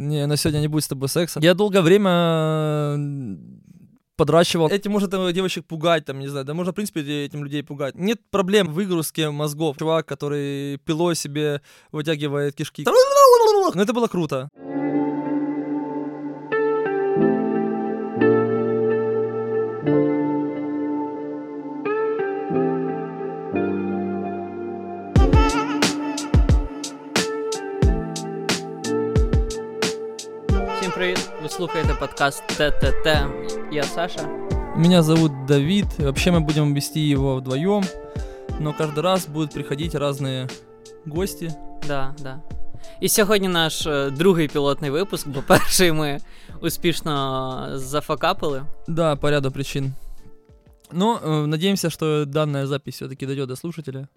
не, на сегодня не будет с тобой секса. Я долгое время подращивал. Этим может э, девочек пугать, там, не знаю, да можно, в принципе, этим людей пугать. Нет проблем в выгрузке мозгов. Чувак, который пилой себе вытягивает кишки. Но это было круто. слухаєте подкаст ТТТ. Я Саша. Меня зовут Давид. Вообще мы будем вести его вдвоем, но каждый раз будут приходить разные гости. Да, да. І сьогодні наш е, другий пілотний випуск, бо перший ми успішно зафакапили. Да, по ряду причин. Но э, надеемся, что данная запись все-таки дойдет до слушателя.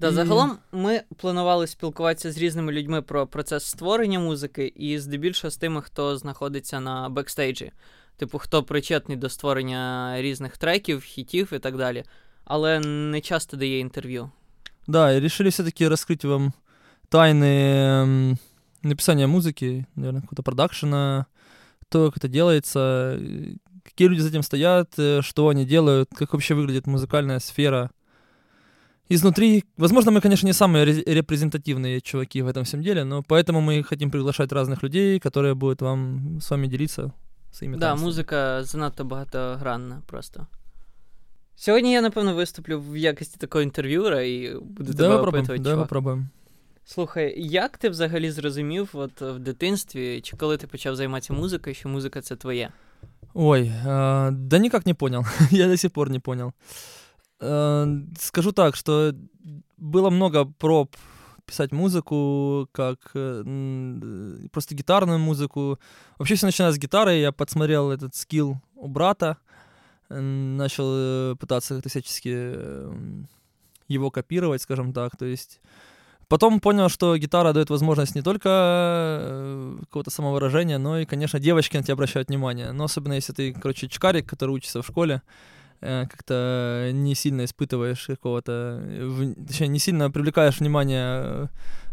Да, І- загалом ми планували спілкуватися з різними людьми про процес створення музики, і здебільшого з тими, хто знаходиться на бекстейджі. Типу, хто причетний до створення різних треків, хітів і так далі. Але не часто дає інтерв'ю. Да, и решили все-таки раскрыть вам тайны м, написания музыки, наверное, какого-то продакшена, то, как это делается, э, какие люди за этим стоят, э, что они делают, как вообще выглядит музыкальная сфера. Изнутри, возможно, мы, конечно, не самые ре- репрезентативные чуваки в этом всем деле, но поэтому мы хотим приглашать разных людей, которые будут вам с вами делиться своими Да, танцами. музика занадто багатогранна просто. Сьогодні я, напевно, виступлю в якості такого інтерв'юера і буду Давай тебе попробуем, опитувати. давай чувак. попробуем. Слухай, як ти взагалі зрозумів от в дитинстві, чи коли ти почав займатися музикою, що музика це твоє? Ой, а, да никак не понял. Я до сих пор не понял. А, Скажу так, что было много проб писать музыку, как э, м, просто гитарную музыку. Вообще все начиналось с гитары. Я подсмотрел этот скилл у брата, э, начал э, пытаться как-то всячески э, его копировать, скажем так. То есть Потом понял, что гитара дает возможность не только э, какого-то самовыражения, но и, конечно, девочки на тебя обращают внимание. Но особенно если ты, короче, чкарик, который учится в школе, э, как-то не сильно испытываешь какого-то... э, в- Точнее, не сильно привлекаешь внимание э,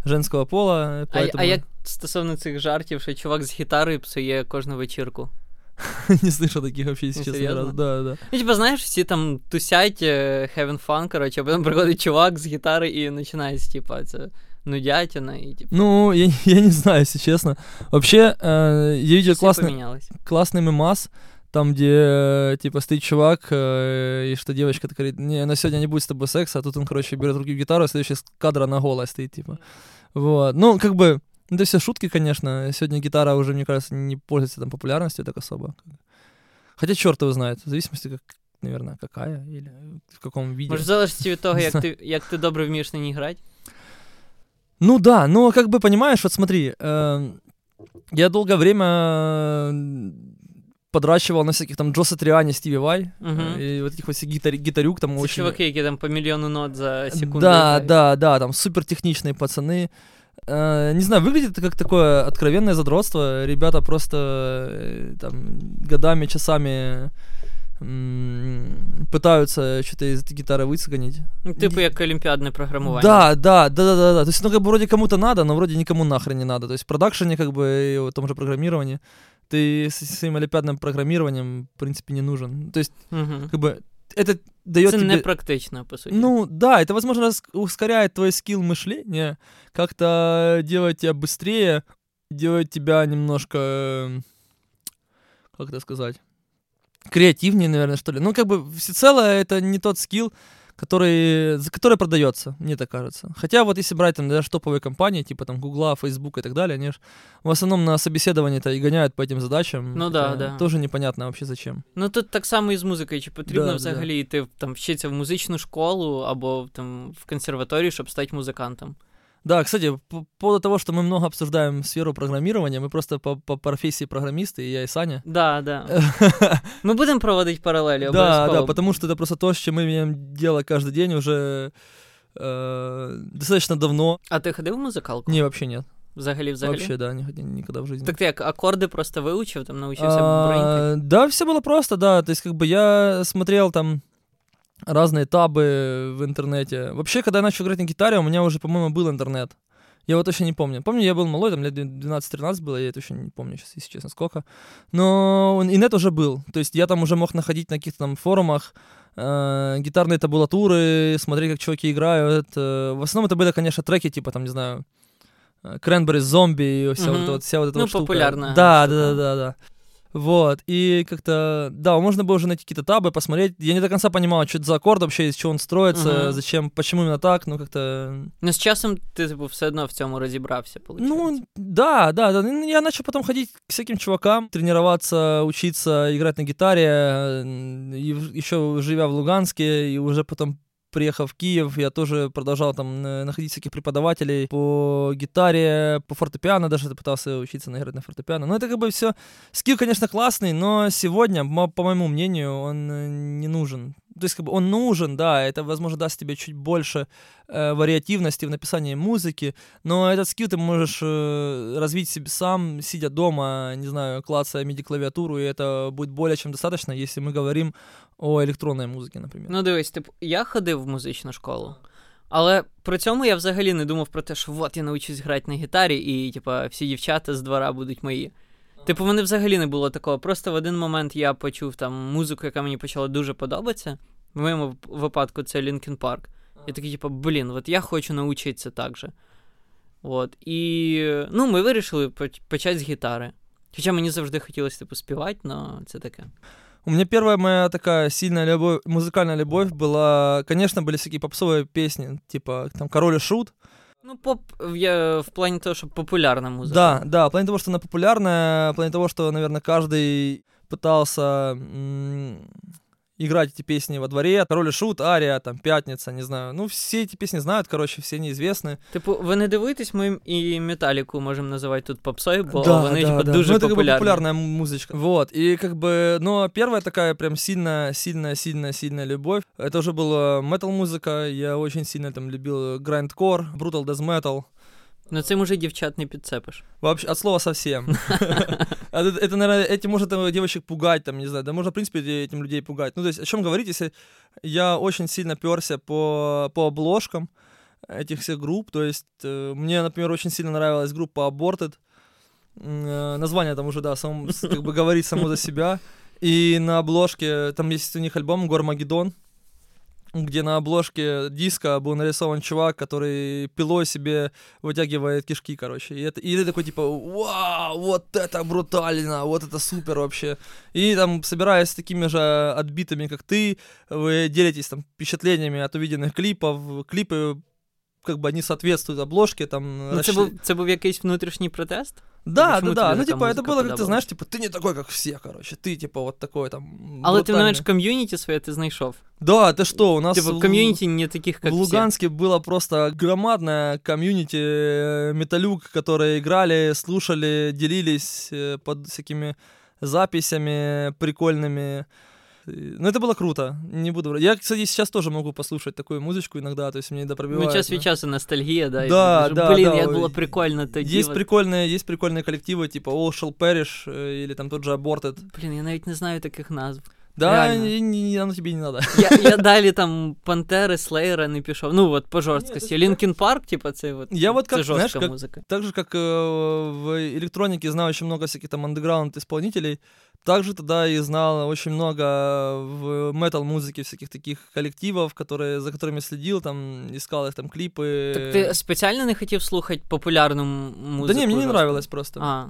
женского пола. А, Поэтому... а як стосовно цих жартів, що чувак з гітарою псує кожну вечірку? не слышал таких вообще, если Ну, честно, ни серьезно? разу. Да, да. Ну, типа, знаєш, всі там тусять, е, having fun, коротше, а потім приходить чувак з гітари і починається, типа, це нудятина, і типу, Ну, я, я не знаю, если честно. Вообще, э, я видел всі классный, помінялись. классный мемас, там, где, э, типа, стоит чувак, э, и что девочка такая говорит, не, на сегодня не будет с тобой секса, а тут он, короче, берет в руки гитару, а следующий с кадра на голой стоит, типа. Вот. Ну, как бы, это все шутки, конечно. Сегодня гитара уже, мне кажется, не пользуется там популярностью так особо. Хотя черт его знает, в зависимости, как, наверное, какая или в каком виде. Може, в залежності від того, як ти, як ти добре вмієш на ній грати? Ну да, но как бы понимаешь, вот смотри, э, я долгое время э, подращивал на всяких там Джо Сатриани, Стиви Вай, Мгм. э, и вот таких вот всех гитари- гитарюк там Це очень... чуваки, які там по мільйону нот за секунду. Да, грають. да, да, там супер техничные пацаны. Э, не знаю, выглядит это как такое откровенное задротство. Ребята просто э, там годами, часами м, пытаются что-то из этой гитары выцегонить. Ну, типу, як олімпіадне програмування. Да, да, да, да, да, да. То есть, ну, как бы вроде кому-то надо, но вроде никому нахрен не надо. То есть в продакшене, как бы, и в том же программировании, ты с своим олимпиадным программированием, в принципе, не нужен. То есть, Угу. как бы, это дает Це тебе... непрактично, по суті. Ну, да, это, возможно, ускоряет твой скилл мышления, как-то делает тебя быстрее, делает тебя немножко, как это сказать, креативнее, наверное, что ли. Ну, как бы, всецело это не тот скилл, который, за который продается, мне так кажется. Хотя вот если брать там даже топовые компании, типа там Гугла, Фейсбука и так далее, они ж в основном на собеседовании-то и гоняют по этим задачам. Ну да, хотя да. Тоже непонятно вообще зачем. Ну тут так само і з музикою. Чи потрібно Да, да. взагалі йти в- там вчитися в музичну школу або там в консерваторію, щоб стати музикантом? Да, кстати, по по поводу того, что мы много обсуждаем сферу программирования, мы просто по, по профессии программисты, и я, и Саня. Да, да. Ми будемо проводити паралелі Да, обов'язково. да, потому что это просто то, с чем мы имеем дело каждый день уже э, достаточно давно. А ти ходив в музикалку? Не, вообще нет. Взагалі, взагалі. Вообще, да, ни- никогда в жизни. Так ти як акорди просто вивчив, там навчився А, бренькати? да, все было просто, да. То есть, как бы я смотрел там разные табы в интернете. Вообще, когда я начал играть на гитаре, у меня уже, по-моему, был интернет. Я вот точно не помню. Помню, я был малой, там лет 12-13 было, я это точно не помню сейчас, если честно, сколько. Но инет уже был. То есть я там уже мог находить на каких-то там форумах э, гитарные табулатуры, смотреть, как чуваки играют. Э, в основном это были, конечно, треки, типа, там, не знаю, Кренбери, зомби и вся, Мгм. вот, вот, вся вот эта Ну, вот штука. популярная Да, штука. да, да, да, да. Вот, и как-то, да, можно было уже найти какие-то табы, посмотреть. Я не до конца понимал, что это за аккорд вообще, из чего он строится, Мгм. зачем, почему именно так, ну как-то... Ну, з часом ти, типу, все одно в цьому розібрався, виходить. Ну, да, да, да. Ну, Я начал потом ходить к всяким чувакам, тренироваться, учиться играть на гитаре, и еще живя в Луганске, и уже потом приехав в Киев, я тоже продолжал там э, находить всяких преподавателей по гитаре, по фортепиано даже пытался учиться на играть на фортепиано. Но это как бы все... Скилл, конечно, классный, но сегодня, по моему мнению, он э, не нужен То есть, как бы он нужен, да, это, возможно, даст тебе чуть больше э, вариативности в написании музыки, но этот скилл ты можешь э, развить себе сам, сидя дома, не знаю, клацая MIDI-клавиатуру, и это будет более чем достаточно, если мы говорим о электронной музыке, например. Ну, дивись, типу, я ходив в музичну школу, але при цьому я взагалі не думав про те, що от я навчусь грати на гітарі, і, типа, всі дівчата з двора будуть мої. Типу, в мене взагалі не було такого. Просто в один момент я почув там музику, яка мені почала дуже подобатися. В моєму вип- випадку це Linkin Park. Я такий, типу, блін, от я хочу навчитися так же. От. І ну, ми вирішили поч- почати з гітари. Хоча мені завжди хотілося, типу, співати, але це таке. У меня первая моя такая сильная любовь, музыкальная любовь была, конечно, были всякие попсовые песни, типа там «Король и Шут». Ну, поп я в плані того, що популярна музика. Да, да, в плане того, что она популярная, в плане того, что, наверное, каждый пытался играть эти песни во дворе. «Король и Шут», «Ария», там, «Пятница», не знаю. Ну, все эти песни знают, короче, все неизвестны. Типу, ви не дивитесь, ми і металіку можемо називати тут попсою, бо вони типу, дуже ну, это как бы популярні. популярная м- музычка. Вот, и как бы, но первая такая прям сильная, сильная, сильная, сильная любовь, это уже была метал-музыка, я очень сильно там любил грайндкор, brutal death metal, Ну цим уже дівчат не підцепиш. Вообще, от слова совсем. А Это, наверное, этим может э, девочек пугать, там, не знаю, да можно, в принципе, этим людей пугать. Ну, то есть, о чем говорить, если я очень сильно перся по, по обложкам этих всех групп, то есть, э, мне, например, очень сильно нравилась группа Aborted, э, название там уже, да, сам, как бы говорит само за себя, и на обложке, там есть у них альбом «Гормагеддон», где на обложке диска был нарисован чувак, который пилой себе вытягивает кишки, короче. И, это, и ты такой, типа, вау, вот это брутально, вот это супер вообще. И там, собираясь с такими же отбитыми, как ты, вы делитесь там впечатлениями от увиденных клипов. Клипы, как бы, они соответствуют обложке, там... Ну, це, був, це був якийсь внутрішній протест? Да, почему да, да. тебе Ну, такая типа, это музыка было, как ты подобалась? знаешь, типа, ты не такой, как все, короче. Ты, типа, вот такой там... Але ти брутальный. знаєш, ком'юніті своє ти знайшов. Да, ты что, у нас... Типу, в- ком'юніті не таких, В як всі. Луганске было просто громадное комьюнити э, металюк, которые играли, слушали, делились э, под всякими записями прикольными. И- Ну, это было круто, не буду врать. Я, кстати, сейчас тоже могу послушать такую музычку иногда, то есть мне это пробивает. Ну, час да. від часу ностальгія, да. і Да, ти кажеш, да, Блін, да, як ой, було прикольно тоді. Есть от». прикольные, есть прикольные коллективы, типа All Shall Perish э, или там тот же Aborted. Блін, я навіть не знаю таких назв. Да, Реально. и не- не- оно тебе не надо. Я, я далі там Пантери, Слеєра не пішов. Ну, от по жорсткості. Лінкін Парк, типа, це от. Я вот це как, знаешь, жорстка как, музика. Так же, как э, в электронике знаю очень много всяких там андеграунд исполнителей, также тогда и знал очень много в метал-музыке всяких таких коллективов, которые, за которыми следил, там, искал их там клипы. Так ти спеціально не хотів слухати популярну м- музику? Да не, мне не жорстку? нравилось просто. А.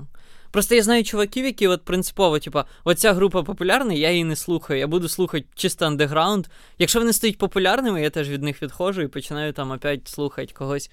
Просто я знаю чуваків, які от принципово, типа, оця група популярна, я її не слухаю. Я буду слухати чисто андеграунд. Якщо вони стають популярними, я теж від них відходжу і починаю там опять слухати когось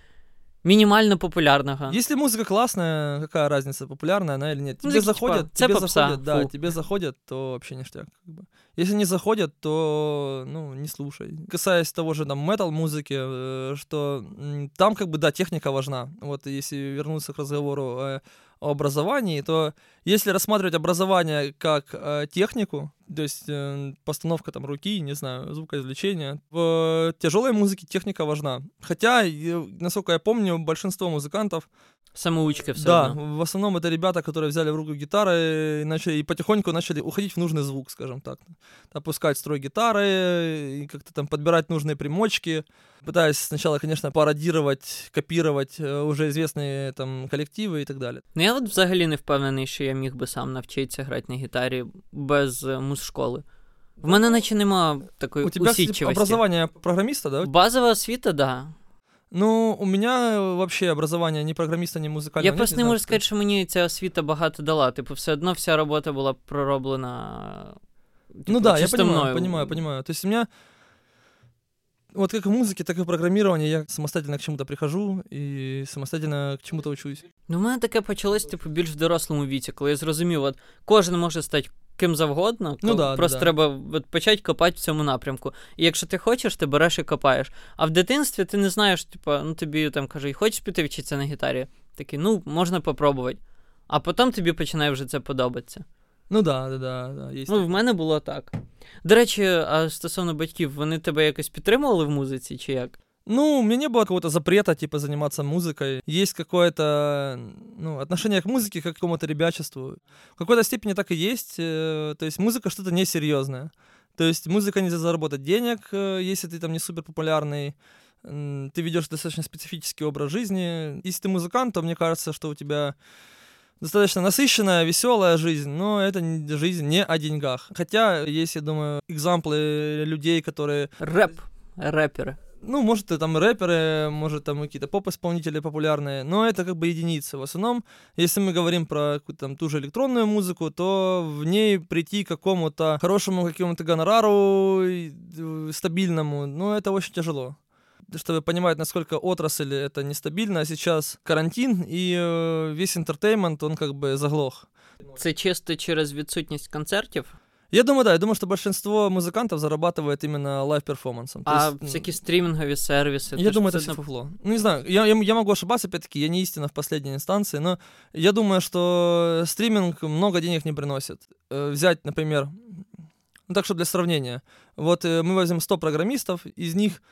мінімально популярного. Если музыка классная, какая разница, популярная она или нет? Ну, Тебе такие, типа, заходят, це тебе попса, заходят, да, фу. тебе заходят, то вообще ништяк. Как бы. Если не заходят, то, ну, не слушай. Касаясь того же, там, метал-музыки, э, что м, там, как бы, да, техника важна. Вот если вернуться к разговору о, о образовании, то если рассматривать образование как э, технику, то есть э, постановка там руки, не знаю, звукоизвлечения, в тяжелой музыке техника важна. Хотя, э, насколько я помню, большинство музыкантов Самоучки все Да, одно. в основном это ребята, которые взяли в руку гитары и, начали, и потихоньку начали уходить в нужный звук, скажем так. Опускать строй гитары, и как-то там подбирать нужные примочки. Пытаясь сначала, конечно, пародировать, копировать э, уже известные там коллективы и так далее. Ну я от взагалі не впевнений, що я міг би сам навчитися грати на гітарі без е, музшколи. В мене наче нема такої У тебя, кстати, усидчивості. образование программиста, да? Базова освіта, да. Ну, у меня вообще образование ни программиста, ни музыкального Я нет, просто не можу сказати, що мені ця освіта багато дала. Типу, все одно вся робота була пророблена. Типу, Ну да, я понимаю, мною. понимаю, понимаю. То есть у меня вот как в музыке, так и в программировании я самостоятельно к чему-то прихожу и самостоятельно к чему-то учусь. Ну, в мене таке почалось, типу, більш в дорослому віці, коли я зрозумів, от кожен може стати ким завгодно, Ну да, просто да. треба почати копати в цьому напрямку. І якщо ти хочеш, ти береш і копаєш. А в дитинстві ти не знаєш, типу, ну тобі там кажуть, хочеш піти вчитися на гітарі? Такий, ну, можна попробувати. А потім тобі починає вже це подобатися. Ну да, да, да, да, есть. Ну, в мене було так. До речі, а стосовно батьків, вони тебе якось підтримували в музиці, чи як? Ну, у меня не было какого-то запрета, типа, заниматься музыкой. Есть какое-то, ну, отношение к музыке как к какому-то ребячеству. В какой-то степени так и есть. э, То есть музыка что-то несерьезное. То есть музыка нельзя заработать денег, э, если ты там не супер популярный. Ты ведешь достаточно специфический образ жизни. Если ты музыкант, то мне кажется, что у тебя достаточно насыщенная, веселая жизнь, но это жизнь не о деньгах. Хотя есть, я думаю, экзамплы людей, которые Реп, репери ну, может, и там рэперы, может, там какие-то поп-исполнители популярные, но это как бы единицы. В основном, если мы говорим про какую-то там ту же электронную музыку, то в ней прийти к какому-то хорошему какому-то гонорару и, э, стабильному, ну, это очень тяжело. Чтобы понимать, насколько отрасль это нестабильно, а сейчас карантин, и э, весь интертеймент, он как бы заглох. Це чисто через відсутність концертів, Я думаю, да, я думаю, что большинство музыкантов зарабатывает именно лайв-перформансом. То а есть, м, всякі стрімінгові сервіси. Я то ж думаю, це это все на- фуфло. Ну, не знаю, я, я, я могу ошибаться, опять-таки, я не истина в последней инстанции, но я думаю, что стриминг много денег не приносит. Э, Взять, например, ну так, чтобы для сравнения. Вот э, мы возьмем 100 программистов, из них э,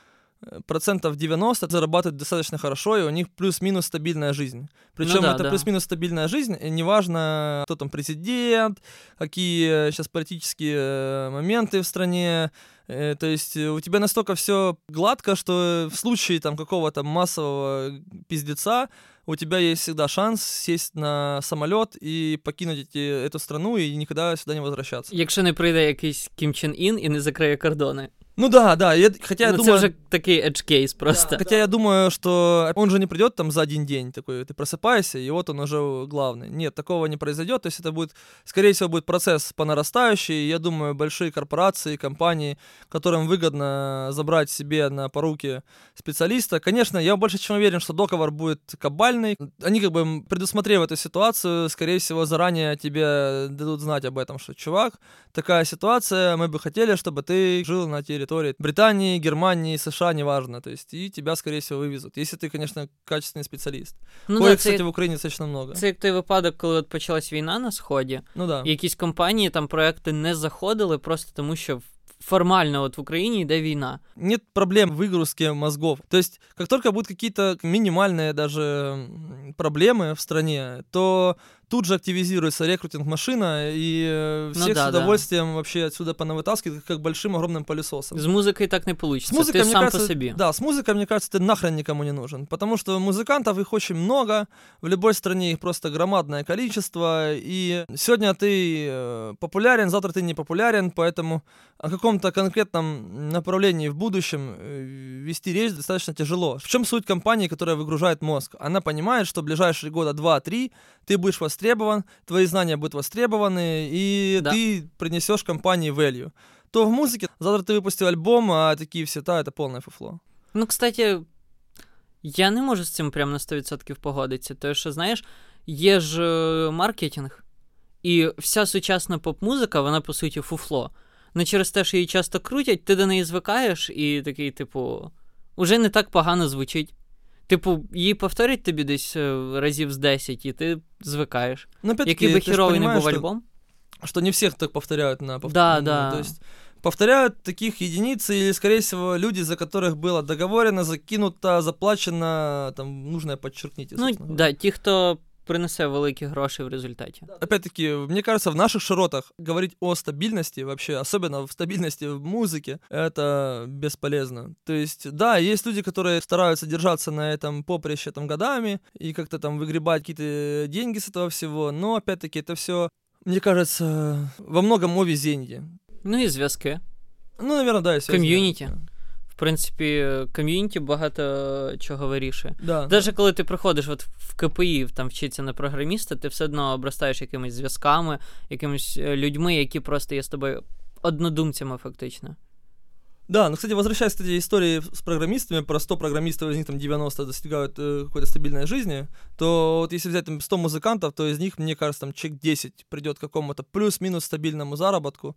процентов 90 зарабатывают достаточно хорошо, и у них плюс-минус стабильная жизнь. Причем Ну да, это да. плюс-минус стабильная жизнь, и неважно, кто там президент, какие сейчас политические э, моменты в стране, Э, То есть э, у тебя настолько все гладко, что в случае там какого-то массового пиздеца у тебя есть всегда шанс сесть на самолет и покинуть эти, эту страну и никогда сюда не возвращаться. Якщо не прийде якийсь Кім Чен Ін і не закриє кордони. ну да, да, я- хотя я ну, думаю... Це вже такий edge кейс просто. Хотя я думаю, что он же не придет там за один день такой, ты просыпаешься, и вот он уже главный. Нет, такого не произойдет. То есть это будет, скорее всего, будет процесс по нарастающей. Я думаю, большие корпорации, компании, которым выгодно забрать себе на поруки специалиста. Конечно, я больше чем уверен, что договор будет кабальный. Они как бы предусмотрев эту ситуацию, скорее всего, заранее тебе дадут знать об этом, что, чувак, такая ситуация, мы бы хотели, чтобы ты жил на территории Британии, Германии, США, неважно. То есть, и тебя, скорее всего, вывезут. Если ты, конечно, качественный специалист. Ну, Ой, да, кстати, це, в Украине достаточно много. це як той випадок, коли от почалась війна на сході, Ну да. і якісь компанії там проекти не заходили просто тому, що формально от в Україні йде війна. Нет проблем в выгрузке мозгов. То есть, как только будут какие-то минимальные даже м, проблемы в стране, то тут же активизируется рекрутинг-машина, и э, Ну всех да, с да. удовольствием вообще отсюда понавытаскивают, как большим огромным пылесосом. З музикою так не вийде. С музыкой, мне сам кажется, по собі. Да, с музыкой, мне кажется, ты нахрен никому не нужен. Потому что музыкантов их очень много, в любой стране их просто громадное количество. И сегодня ты э, популярен, завтра ты не популярен, поэтому о каком-то конкретном направлении в будущем э, вести речь достаточно тяжело. В чем суть компании, которая выгружает мозг? Она понимает, что в ближайшие года 2-3 ты будешь востребован, твои знания будут востребованы, и Да. ты принесешь компании value то в музыке завтра ты выпустил альбом, а такие все, да, это полное фуфло. Ну, кстати, я не можу з цим прямо на 100% погодитися. Тому що, знаєш, є ж е, маркетинг, і вся сучасна поп-музика, вона по суті фуфло. Не через те, що її часто крутять, ти до неї звикаєш і такий, типу, уже не так погано звучить. Типу, її повторять тобі десь е, разів з 10, і ти звикаєш. Но опять-таки, Який би ты ж херовий не понимаешь, був что, альбом. что не всех так повторяют на повтор- Да, ну, да. То есть повторяют таких единиц или, скорее всего, люди, за которых было договорено, закинуто, заплачено, там, нужно подчеркните. Ну, да, ті, хто принесе великі гроші в результаті. Опять-таки, мне кажется, в наших широтах говорить о стабильности вообще, особенно в стабильности в музыке, это бесполезно. То есть, да, есть люди, которые стараются держаться на этом поприще там годами и как-то там выгребать какие-то деньги с этого всего, но опять-таки это все, мне кажется, во многом о везении. Ну і зв'язки. Ну, наверное, да, і Ком'юніті. В принципі, ком'юніті багато чого вирішує. Да. Навіть коли ти приходиш от в КПІ, там вчиться на програміста, ти все одно обростаєш якимись зв'язками, якимись е, людьми, які просто є з тобою однодумцями, фактично. Да, ну, кстати, возвращаясь к этой истории с программистами, про 100 программистов, из них там 90 достигают э, какой-то стабильной жизни, то вот если взять там 100 музыкантов, то из них, мне кажется, там человек 10 придет к какому-то плюс-минус стабильному заработку,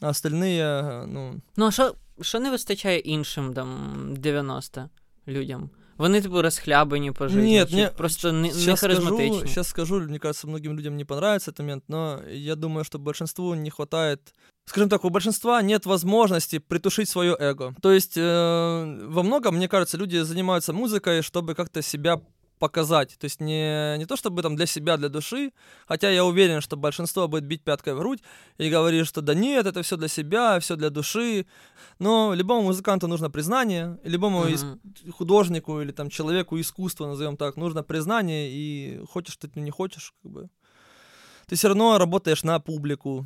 а остальные, ну... Ну, а що, що не вистачає іншим там 90 людям? Вони типу розхлябані по житті, Нет, не, просто не, не харизматичні. Скажу, сейчас скажу, мне кажется, многим людям не понравится этот момент, но я думаю, что большинству не хватает скажем так, у большинства нет возможности притушить свое эго. То есть э, во многом, мне кажется, люди занимаются музыкой, чтобы как-то себя показать. То есть не, не то чтобы там для себя, для души, хотя я уверен, что большинство будет бить пяткой в грудь и говорит, что да нет, это все для себя, все для души. Но любому музыканту нужно признание, любому mm-hmm. художнику или там человеку искусства, назовем так, нужно признание, и хочешь ты не хочешь, как бы ты все равно работаешь на публику.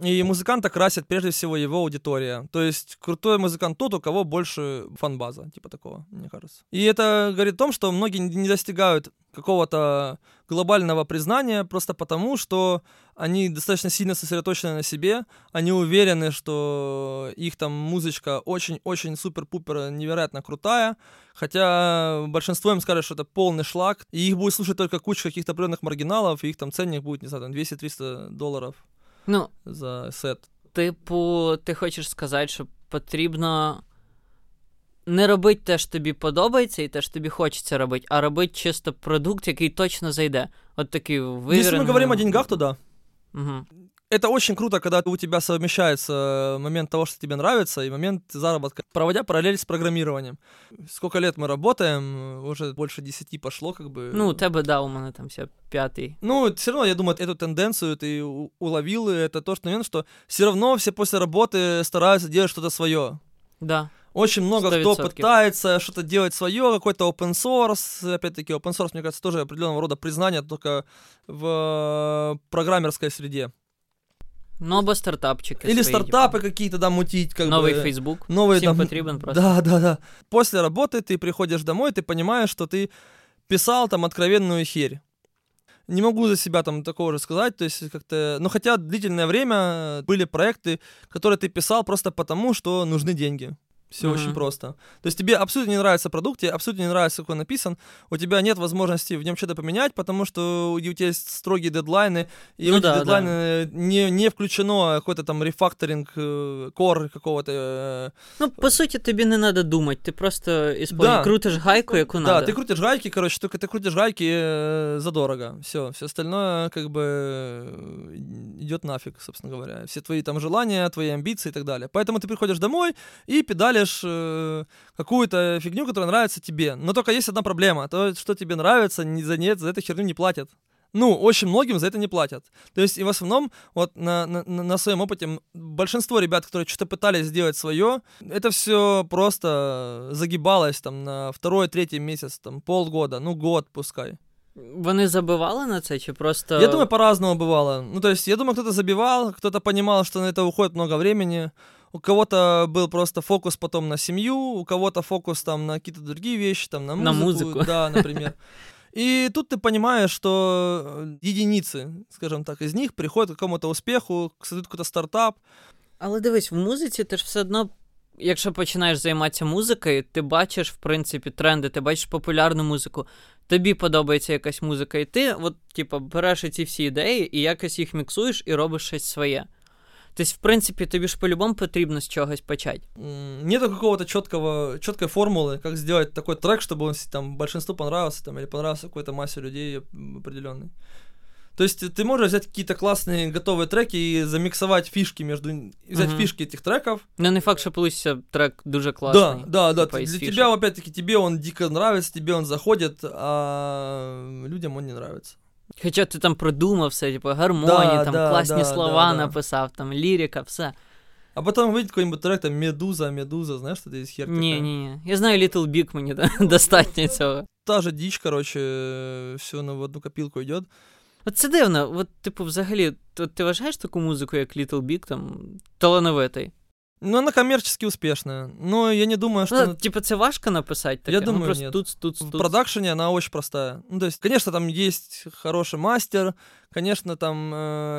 И музыканта красит прежде всего его аудитория. То есть крутой музыкант тот, у кого больше фан-база, типа такого, мне кажется. И это говорит о том, что многие не достигают какого-то глобального признания просто потому, что они достаточно сильно сосредоточены на себе, они уверены, что их там музычка очень-очень супер-пупер невероятно крутая, хотя большинство им скажет, что это полный шлак, и их будет слушать только куча каких-то определенных маргиналов, и их там ценник будет, не знаю, там 200-300 долларов ну, за сет. Типу, ти хочеш сказати, що потрібно не робити те, що тобі подобається, і те, що тобі хочеться робити, а робити чисто продукт, який точно зайде. От такий вивірений... Якщо ми говоримо о деньгах, то да. Угу. Это очень круто, когда у тебя совмещается момент того, что тебе нравится, и момент заработка, проводя параллель с программированием. Сколько лет мы работаем, уже больше десяти пошло, как бы. Ну, тебе, да, у меня там все пятый. Ну, все равно, я думаю, эту тенденцию ты уловил, и это то, что, наверное, что все равно все после работы стараются делать что-то свое. Да. Очень много 100%. кто пытается что-то делать свое, какой-то open source. Опять-таки, open source, мне кажется, тоже определенного рода признание только в программерской среде. Ну, або стартапчики. Или свои, стартапы типа. какие-то, да, мутить. Как Новый бы. Facebook. Новый, Всем там, потребен просто. Да, да, да. После работы ты приходишь домой, ты понимаешь, что ты писал там откровенную херь. Не могу за себя там такого же сказать, то есть как-то... Ну, хотя длительное время были проекты, которые ты писал просто потому, что нужны деньги. Все mm-hmm. очень просто. То есть тебе абсолютно не нравится продукт, тебе абсолютно не нравится, как он написан, у тебя нет возможности в нем что-то поменять, потому что у тебя есть строгие дедлайны, и ну, эти да, дедлайны да. Не, не включено какой-то там рефакторинг э, кор какого-то. Э, ну, по сути, тебе не надо думать, ты просто используешь, да. крутишь гайку, яку да, надо. Да, ты крутишь гайки, короче, только ты крутишь гайки э, задорого. Все, все остальное как бы э, идет нафиг, собственно говоря. Все твои там желания, твои амбиции и так далее. Поэтому ты приходишь домой и педали делаешь э, какую-то фигню, которая нравится тебе. Но только есть одна проблема. То, что тебе нравится, не, за, нет, за эту херню не платят. Ну, очень многим за это не платят. То есть, и в основном, вот на, на, на своем опыте, большинство ребят, которые что-то пытались сделать свое, это все просто загибалось там на второй, третий месяц, там полгода, ну год пускай. Вони забивали на це чи просто. Я думаю, по-разному бывало. Ну, то есть, я думаю, кто-то забивал, кто-то понимал, что на это уходит много времени У кого-то был просто фокус потом на семью, у кого-то фокус там на какие-то другие вещи, там на музыку. На музыку. Да, например. И тут ты понимаешь, что э, единицы, скажем так, из них приходят к какому-то успеху, создают какой-то стартап. Але дивись, в музиці ти ж все одно, якщо починаєш займатися музикою, ти бачиш, в принципі, тренди, ти бачиш популярну музику, тобі подобається якась музика, і ти, от, типу, береш ці всі ідеї і якось їх міксуєш і робиш щось своє. То есть, в принципе, тобі ж по-любому потрібно з чогось почать. Нету какого-то четкого, четкой формулы, как сделать такой трек, чтобы он там большинству понравился, там, или понравился какой-то массе людей определенной. То есть ты можешь взять какие-то классные готовые треки и замиксовать фишки между... Взять Мгм. фишки этих треков. Ну, не факт, що получиться трек дуже класний. Да, да, да. типа, из Для фишек. тебя, опять-таки, тебе он дико нравится, тебе он заходит, а людям он не нравится. Хоча ти там продумав все, типу, гармонії, Да, там да, класні да, слова да, да. написав, там лірика, все. А потом выйдет какой-нибудь трек, там, Медуза, Медуза, знаешь, что это из хер Ні, ні, ні. Я знаю Little Big, мені да- достатньо цього. Та же дичь, короче, все на в одну копилку идет. От це дивно, от, типу, взагалі, то ти вважаєш таку музику, як Little Big, там, талановитий? Но она коммерчески успешная. Но я не думаю, что... Ну, типу, це важко написати таке? Я ну, думаю, просто нет. тут, тут, В тут. продакшене она очень простая. Ну, то есть, конечно, там есть хороший мастер, конечно, там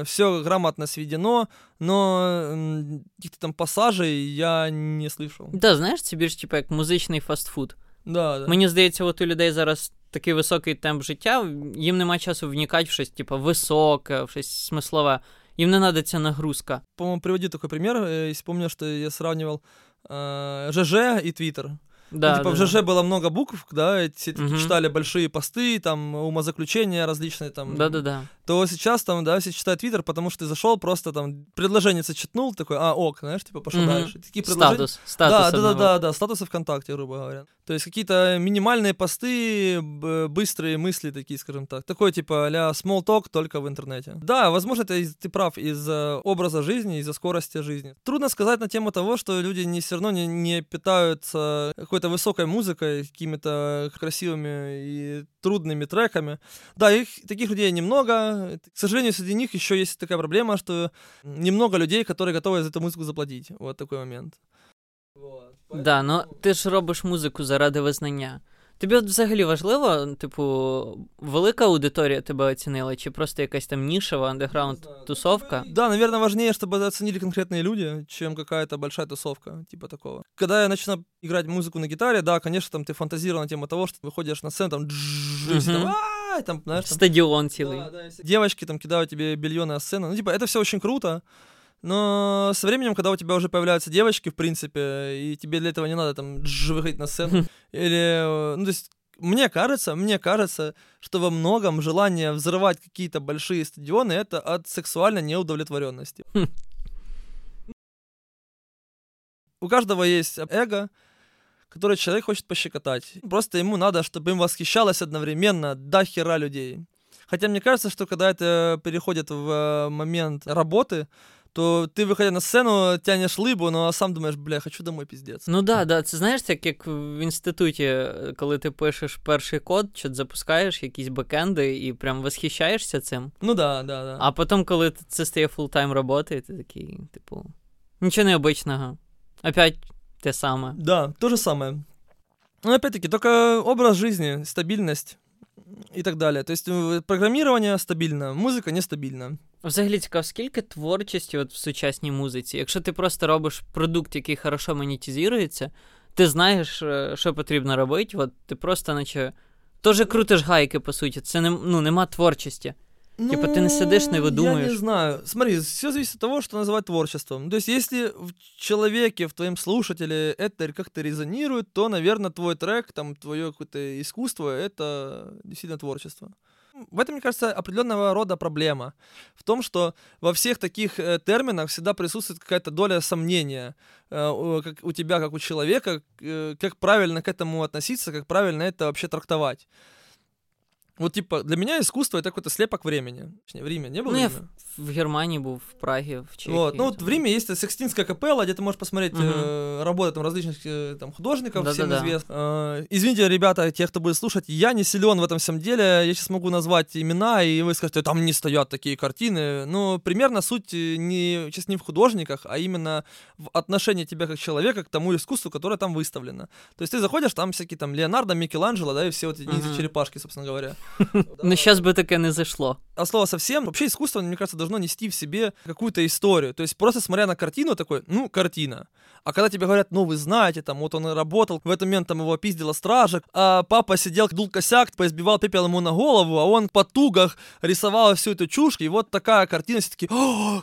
все грамотно сведено, но м, каких-то там пассажей я не слышал. Да, знаєш, це більш типу як музичний фастфуд. Да, да. Мені здається, от у людей зараз такий високий темп життя, їм нема часу вникати в щось, типу, високе, в щось смислове. Їм не треба ця нагрузка. По-моему, приводи такой пример, э, если помню, что я сравнивал э, ЖЖ и Твиттер. Да, ну, типа да, в да. ЖЖ было много букв, да, все Мгм. читали большие посты, там, умозаключения различные, там, Да-да-да. то сейчас там, да, все читают Твиттер, потому что ты зашел, просто там предложение читнул, такой, а, ок, знаешь, типа пошел Мгм. дальше. Такие предложения... Статус. Статус Да, да, да, одного. да, да, статусы ВКонтакте, грубо говоря. То есть какие-то минимальные посты, быстрые мысли такие, скажем так. Такой типа а-ля small talk только в интернете. Да, возможно, из- ты прав из-за образа жизни, из-за скорости жизни. Трудно сказать на тему того, что люди не все равно не, не питаются какой-то высокой музыкой, какими-то красивыми и трудными треками. Да, их таких людей немного. К сожалению, среди них еще есть такая проблема, что немного людей, которые готовы за эту музыку заплатить. Вот такой момент. Вот. Да, ну ти ж робиш музику заради визнання. Тобі от взагалі важливо, типу, велика аудиторія тебе оцінила, чи просто якась там нішева андеграунд тусовка? Да, наверное, важнее, чтобы оценили конкретные люди, чем какая-то большая тусовка, типа такого. Когда я начинаю играть музыку на гитаре, да, конечно, там ты фантазировал на тему того, что выходишь на сцену, там, джжж, и все там, Мгм. «А-а-а», и там, знаешь, там, Стадіон цілий. да, да, и все девочки там кидают тебе белье на сцену. Ну, типа, это все очень круто. но со временем, когда у тебя уже появляются девочки, в принципе, и тебе для этого не надо там выходить на сцену, или, э, ну, то есть, мне кажется, мне кажется, что во многом желание взрывать какие-то большие стадионы это от сексуальной неудовлетворенности. Хм. У каждого есть эго, которое человек хочет пощекотать. Просто ему надо, чтобы им восхищалось одновременно до хера людей. Хотя мне кажется, что когда это переходит в э, момент работы, то ты, выходя на сцену, тянешь лыбу, но сам думаешь, бля, хочу домой, пиздец. Ну да, да, це знаєш, так як в інституті, е, коли ти пишеш перший код, чи запускаєш якісь бекенди і прям восхищаєшся цим. Ну да, да, да. А потім, коли т- це стає фултайм роботи, ти такий, типу, нічого необичного. Опять те саме. Да, то же самое. Но опять-таки, только образ жизни, стабильность и так далее. То есть э, программирование стабильно, музыка нестабильна. Взагалі цікаво, скільки творчості от в сучасній музиці? Якщо ти просто робиш продукт, який хорошо монетизується, ти знаєш, е, що потрібно робити, от ти просто наче. Теж крутиш гайки, по суті, це не, ну, нема творчості. Типа ты не сидишь, не Ну, Я выдумаешь. не знаю. Смотри, все зависит от того, что называть творчеством. То есть, если в человеке, в твоем слушателе это как-то резонирует, то, наверное, твой трек, там, твое какое-то искусство, это действительно творчество. В этом, мне кажется, определенного рода проблема. В том, что во всех таких э, терминах всегда присутствует какая-то доля сомнения э, у, тебя, как у человека, э, как правильно к этому относиться, как правильно это вообще трактовать. Вот, типа, для меня искусство это какой-то слепок времени. Точнее, в Риме не было Ну, я Рима? В Германії був, в Прагі, в Чехії. Вот. Ну, вот там. в Риме есть Секстинская капелла, где ты можешь посмотреть Мгм. э, работы там, различных э, там, художников, всем Да-да-да. известных. Э, извините, ребята, те, кто будет слушать, я не силен в этом всем деле. Я сейчас могу назвать имена, и вы скажете, там не стоят такие картины. Ну, примерно суть э, не, сейчас не в художниках, а именно в отношении тебя как человека к тому искусству, которое там выставлено. То есть ты заходишь, там всякие там Леонардо, Микеланджело, да, и все вот эти Мгм. черепашки, собственно говоря. Ну, зараз би таке не зайшло. А слово совсем, вообще искусство, мне кажется, должно нести в себе какую-то историю. То есть просто смотря на картину такой, ну, картина. А когда тебе говорят, ну, вы знаете, там, вот он и работал, в этот момент там его пиздила стражек, а папа сидел, дул косяк, поизбивал пепел ему на голову, а он по тугах рисовал всю эту чушь, и вот такая картина, все таки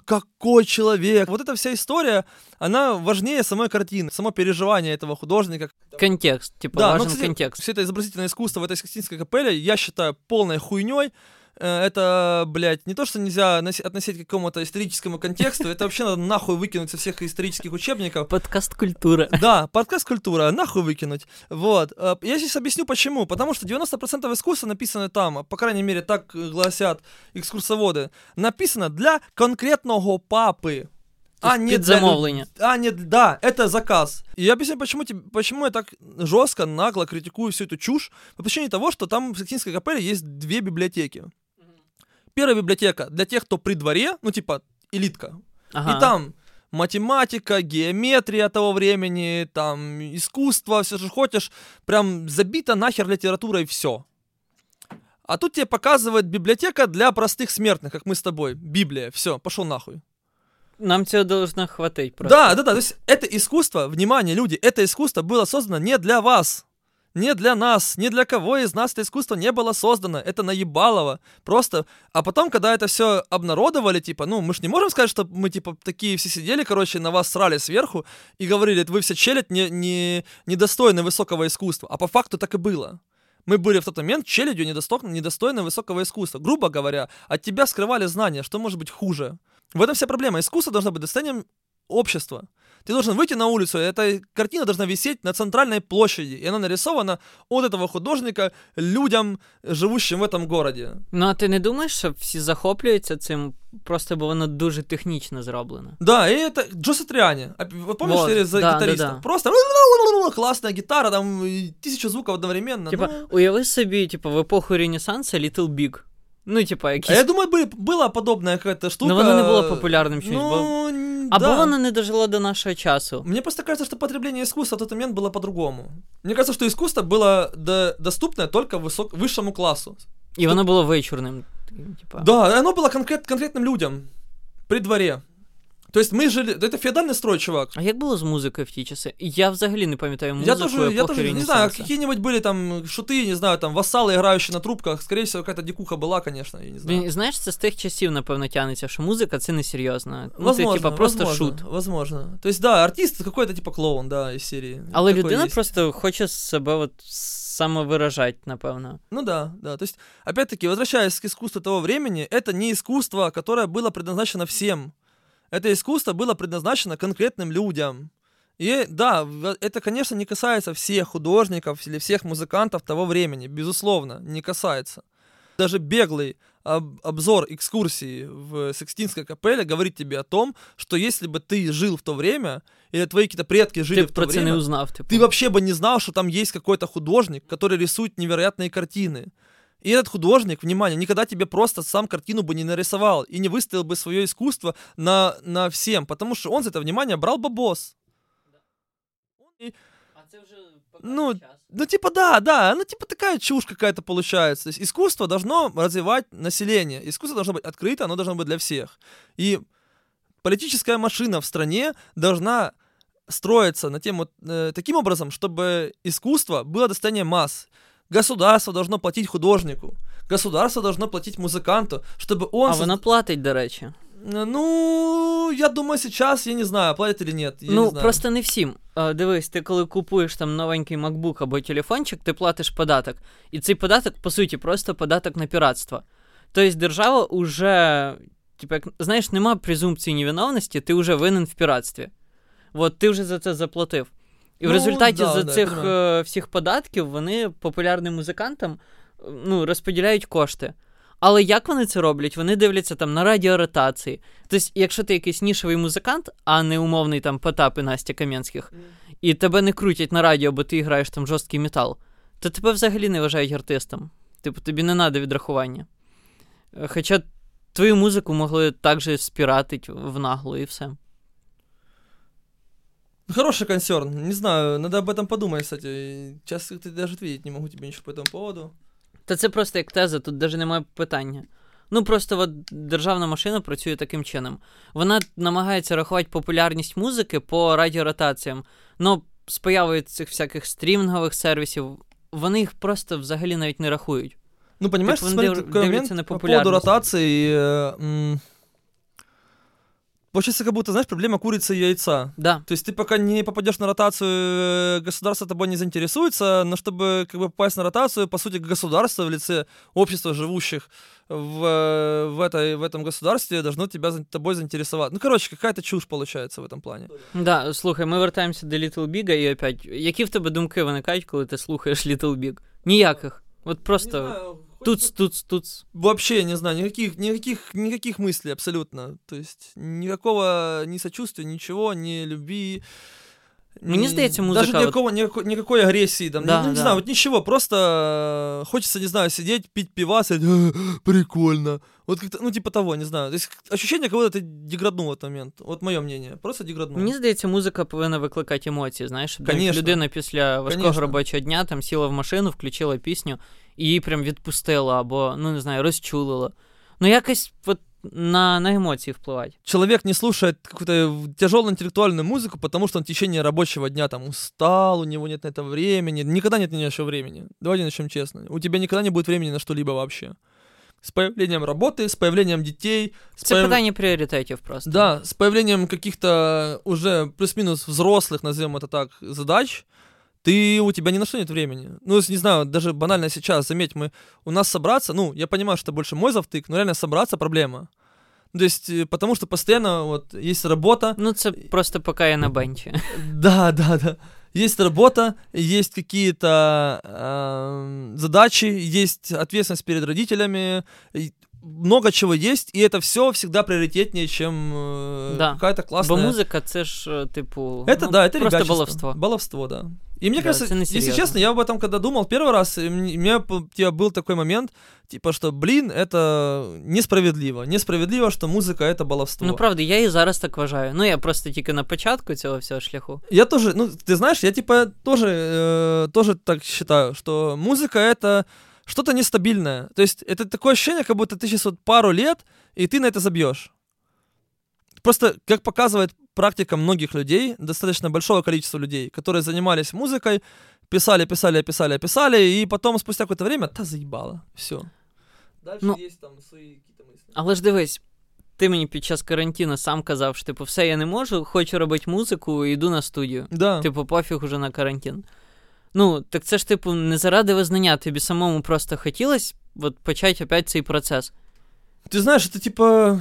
какой человек! Вот эта вся история, она важнее самой картины, само переживание этого художника. Контекст, типу, Да, важен кстати, контекст. Все это изобразительное искусство в этой Сикстинской капелле я считаю полной хуйней. Э, это, блядь, не то, что нельзя относить к какому-то историческому контексту, это вообще надо нахуй выкинуть со всех исторических учебников. Подкаст культура. Да, подкаст культура, нахуй выкинуть. Вот. Э, я здесь объясню почему. Потому что 90% искусства написано там, по крайней мере, так гласят экскурсоводы, написано для конкретного папы. А не замовлення. А не, да, это заказ. И я объясню, почему, почему я так жестко, нагло критикую всю эту чушь. По причине того, что там в Сексинской капелле есть две библиотеки. Первая библиотека для тех, кто при дворе, ну типа элитка. Ага. И там математика, геометрия того времени, там искусство, все же хочешь, прям забито нахер литературой все. А тут тебе показывает библиотека для простых смертных, как мы с тобой. Библия, все, пошел нахуй. Нам тебя должно хватать просто. Да, да, да. То есть это искусство, внимание, люди, это искусство было создано не для вас. Не для нас, не для кого из нас это искусство не было создано. Это наебалово. Просто. А потом, когда это все обнародовали, типа, ну, мы ж не можем сказать, что мы, типа, такие все сидели, короче, на вас срали сверху и говорили, вы все челядь не, не, недостойны высокого искусства. А по факту так и было. Мы были в тот момент челядью недостойно, недостойно высокого искусства. Грубо говоря, от тебя скрывали знания, что может быть хуже. В этом вся проблема. Искусство должно быть достоянием общества. Ты должен выйти на улицу, и эта картина должна висеть на центральной площади, и она нарисована от этого художника людям, живущим в этом городе. Ну а ти не думаєш, що всі захоплюються цим, просто бо воно дуже технічно зроблено? Да, и это Джо Сатриани. Вот помнишь вот, серию за да, гитариста? Да, да. Просто классная гитара, там тысяча звуков одновременно. Типа, ну... уяви собі, типа, в епоху Ренессанса Little Big. Ну, типа, якісь... А я думаю, были, була подобна якась штука. Ну, воно не було популярним чимось, ну, бо... Або да. воно не дожило до нашего часу. Мне просто кажется, что потребление искусства в тот момент было по-другому. Мне кажется, что искусство было до... доступное только высок... высшему классу. И что... оно было вычурным. Типа... Да, оно было конкрет... конкретным людям при дворе. То есть мы жили. Это феодальный строй, чувак. А як було з музикою в ті часи? Я взагалі не пам'ятаю музику. Я тоже, я тоже не знаю, какие-нибудь были там шуты, не знаю, там вассалы, играющие на трубках. Скорее всего, какая-то дикуха была, конечно, я не знаю. Знаєш, це з тих часів, напевно, тянеться, що музика це не серйозно. Ну, возможно, це, типа, просто возможно, шут. Возможно. То есть, да, артист какой-то типа клоун, да, из серии. Але Такой людина есть. просто хоче себе от самовыражать, напевно. Ну да, да. То есть, опять-таки, возвращаясь к искусству того времени, это не искусство, которое было предназначено всем. Это искусство было предназначено конкретным людям. И да, это, конечно, не касается всех художников или всех музыкантов того времени, безусловно, не касается. Даже беглый об, обзор экскурсии в Секстинской капелле говорит тебе о том, что если бы ты жил в то время, или твои какие-то предки жили ты в то время, узнав, типа. ты вообще бы не знал, что там есть какой-то художник, который рисует невероятные картины. И этот художник, внимание, никогда тебе просто сам картину бы не нарисовал и не выставил бы свое искусство на, на всем, потому что он за это внимание брал бабос. И... А ну, ну, типа, да, да, ну, типа, такая чушь какая-то получается. То есть искусство должно развивать население. Искусство должно быть открыто, оно должно быть для всех. И политическая машина в стране должна строиться на тему э, таким образом, чтобы искусство было достоянием масс. Государство должно платить художнику, государство должно платить музиканту, щоб он... А воно платить, до речі. Ну, я думаю, сейчас, я не знаю, платять или нет. Я ну, не знаю. просто не всім. А, Дивись, ти коли купуєш там новенький MacBook або телефончик, ти платиш податок. І цей податок, по суті, просто податок на піратство. Тобто держава уже, типу, як, знаєш, нема презумпції невиновності, ти вже винен в піратстві. От ти вже за це заплатив. І ну, в результаті да, за да, цих е, всіх податків вони популярним музикантам ну, розподіляють кошти. Але як вони це роблять? Вони дивляться там на радіоротації. Тобто, якщо ти якийсь нішевий музикант, а не умовний там Потап і Настя Кам'янських, mm. і тебе не крутять на радіо, бо ти граєш там жорсткий метал, то тебе взагалі не вважають артистом. Типу, тобі не треба відрахування. Е, хоча твою музику могли також спіратити в наглу і все. Хороший консерн. Не знаю, надо об этом подумать, кстати. Сейчас ты даже ответить не могу тебе ничего по этому поводу. Та це просто як теза, тут навіть немає питання. Ну просто от державна машина працює таким чином. Вона намагається рахувати популярність музики по радіоротаціям. Ну, з появою цих всяких стрімінгових сервісів, вони їх просто взагалі навіть не рахують. Ну, понимаешь, типу, смотри, див, момент на по поводу ротации. Э, получается, как будто, знаешь, проблема курицы и яйца. Да. То есть ты пока не попадешь на ротацию, э, государство тобой не заинтересуется, но чтобы как бы попасть на ротацию, по сути, государство в лице общества живущих в, э, в, этой, в этом государстве должно тебя за- тобой заинтересовать. Ну, короче, какая-то чушь получается в этом плане. Да, слухай, ми вертаємося до Little Big, і опять, які в тебе думки виникають, коли ти слухаєш Little Big? Ніяких. От просто туц, туц, туц. Вообще, не знаю, никаких, никаких, никаких мыслей абсолютно. То есть никакого ни сочувствия, ничего, ни любви. Мені ни- здається, Даже музика от- никакого, никакой, никакой агрессии там. Да, ну, не да. знаю, вот ничего, просто э, хочется, не знаю, сидеть, пить пивас, и «А, прикольно. Вот как-то, ну, типа того, не знаю. То есть ощущение, как будто ты деграднул в этот момент. Вот мое мнение. Просто деграднул. Мені здається, музика повинна викликати емоції, знаєш, щоб навіть Конечно. людина після важкого Конечно. робочого дня там сіла в машину, включила пісню і її прям відпустила або, ну не знаю, розчулила. Ну, якось от на, на емоції впливати. человек не слушает какую-то тяжелую интеллектуальную музыку, потому что он в течение рабочего дня там устал, у него нет на это времени. Никогда нет ни на что времени. Давайте начнем честно. У тебя никогда не будет времени на что-либо вообще. С появлением работы, с появлением детей, с Це появ- питання пріоритетів просто. Да, с появлением каких-то уже плюс-минус взрослых, назовем это так, задач, ты, у тебя ни на что нет времени. Ну, не знаю, даже банально сейчас, заметь, мы, у нас собраться, ну, я понимаю, что это больше мой завтык, но реально собраться проблема. То есть, э, потому что постоянно вот есть работа, Ну, це просто поки я на бенчі. да, да, да. Есть работа, есть какие-то эм, задачи, есть ответственность перед родителями, много чего есть, и это все всегда приоритетнее, чем э, Да. какая-то Бо классная... музика це ж, е, типу, Это ну, да, это просто баловство. Баловство, да. И мне Да, кажется, если честно, я об этом когда думал первый раз, и у меня типа, был такой момент, типа, что, блин, это несправедливо. Несправедливо, что музыка — это баловство. Ну, правда, я і зараз так вважаю. Ну, я просто тільки на початку цього всього шляху. Я тоже, ну, ты знаешь, я типа тоже, э, тоже так считаю, что музыка это что-то нестабильное. То есть это такое ощущение, как будто ты сейчас вот пару лет, и ты на это забьешь. Просто, как показывает практика многих людей, достаточно большого количества людей, которые занимались музыкой, писали, писали, писали, писали, и потом спустя какое-то время, та заебало, все. Дальше Ну, есть там свои какие-то мысли. Але ж дивись, ти мені під час карантину сам казав, що типу, все я не можу, хочу робити музику, йду на студію. Да. Типу, пофіг уже на карантин. Ну, так це ж, типу, не заради визнання, тобі самому просто хотілося от почати опять цей процес. Ты знаешь, это типа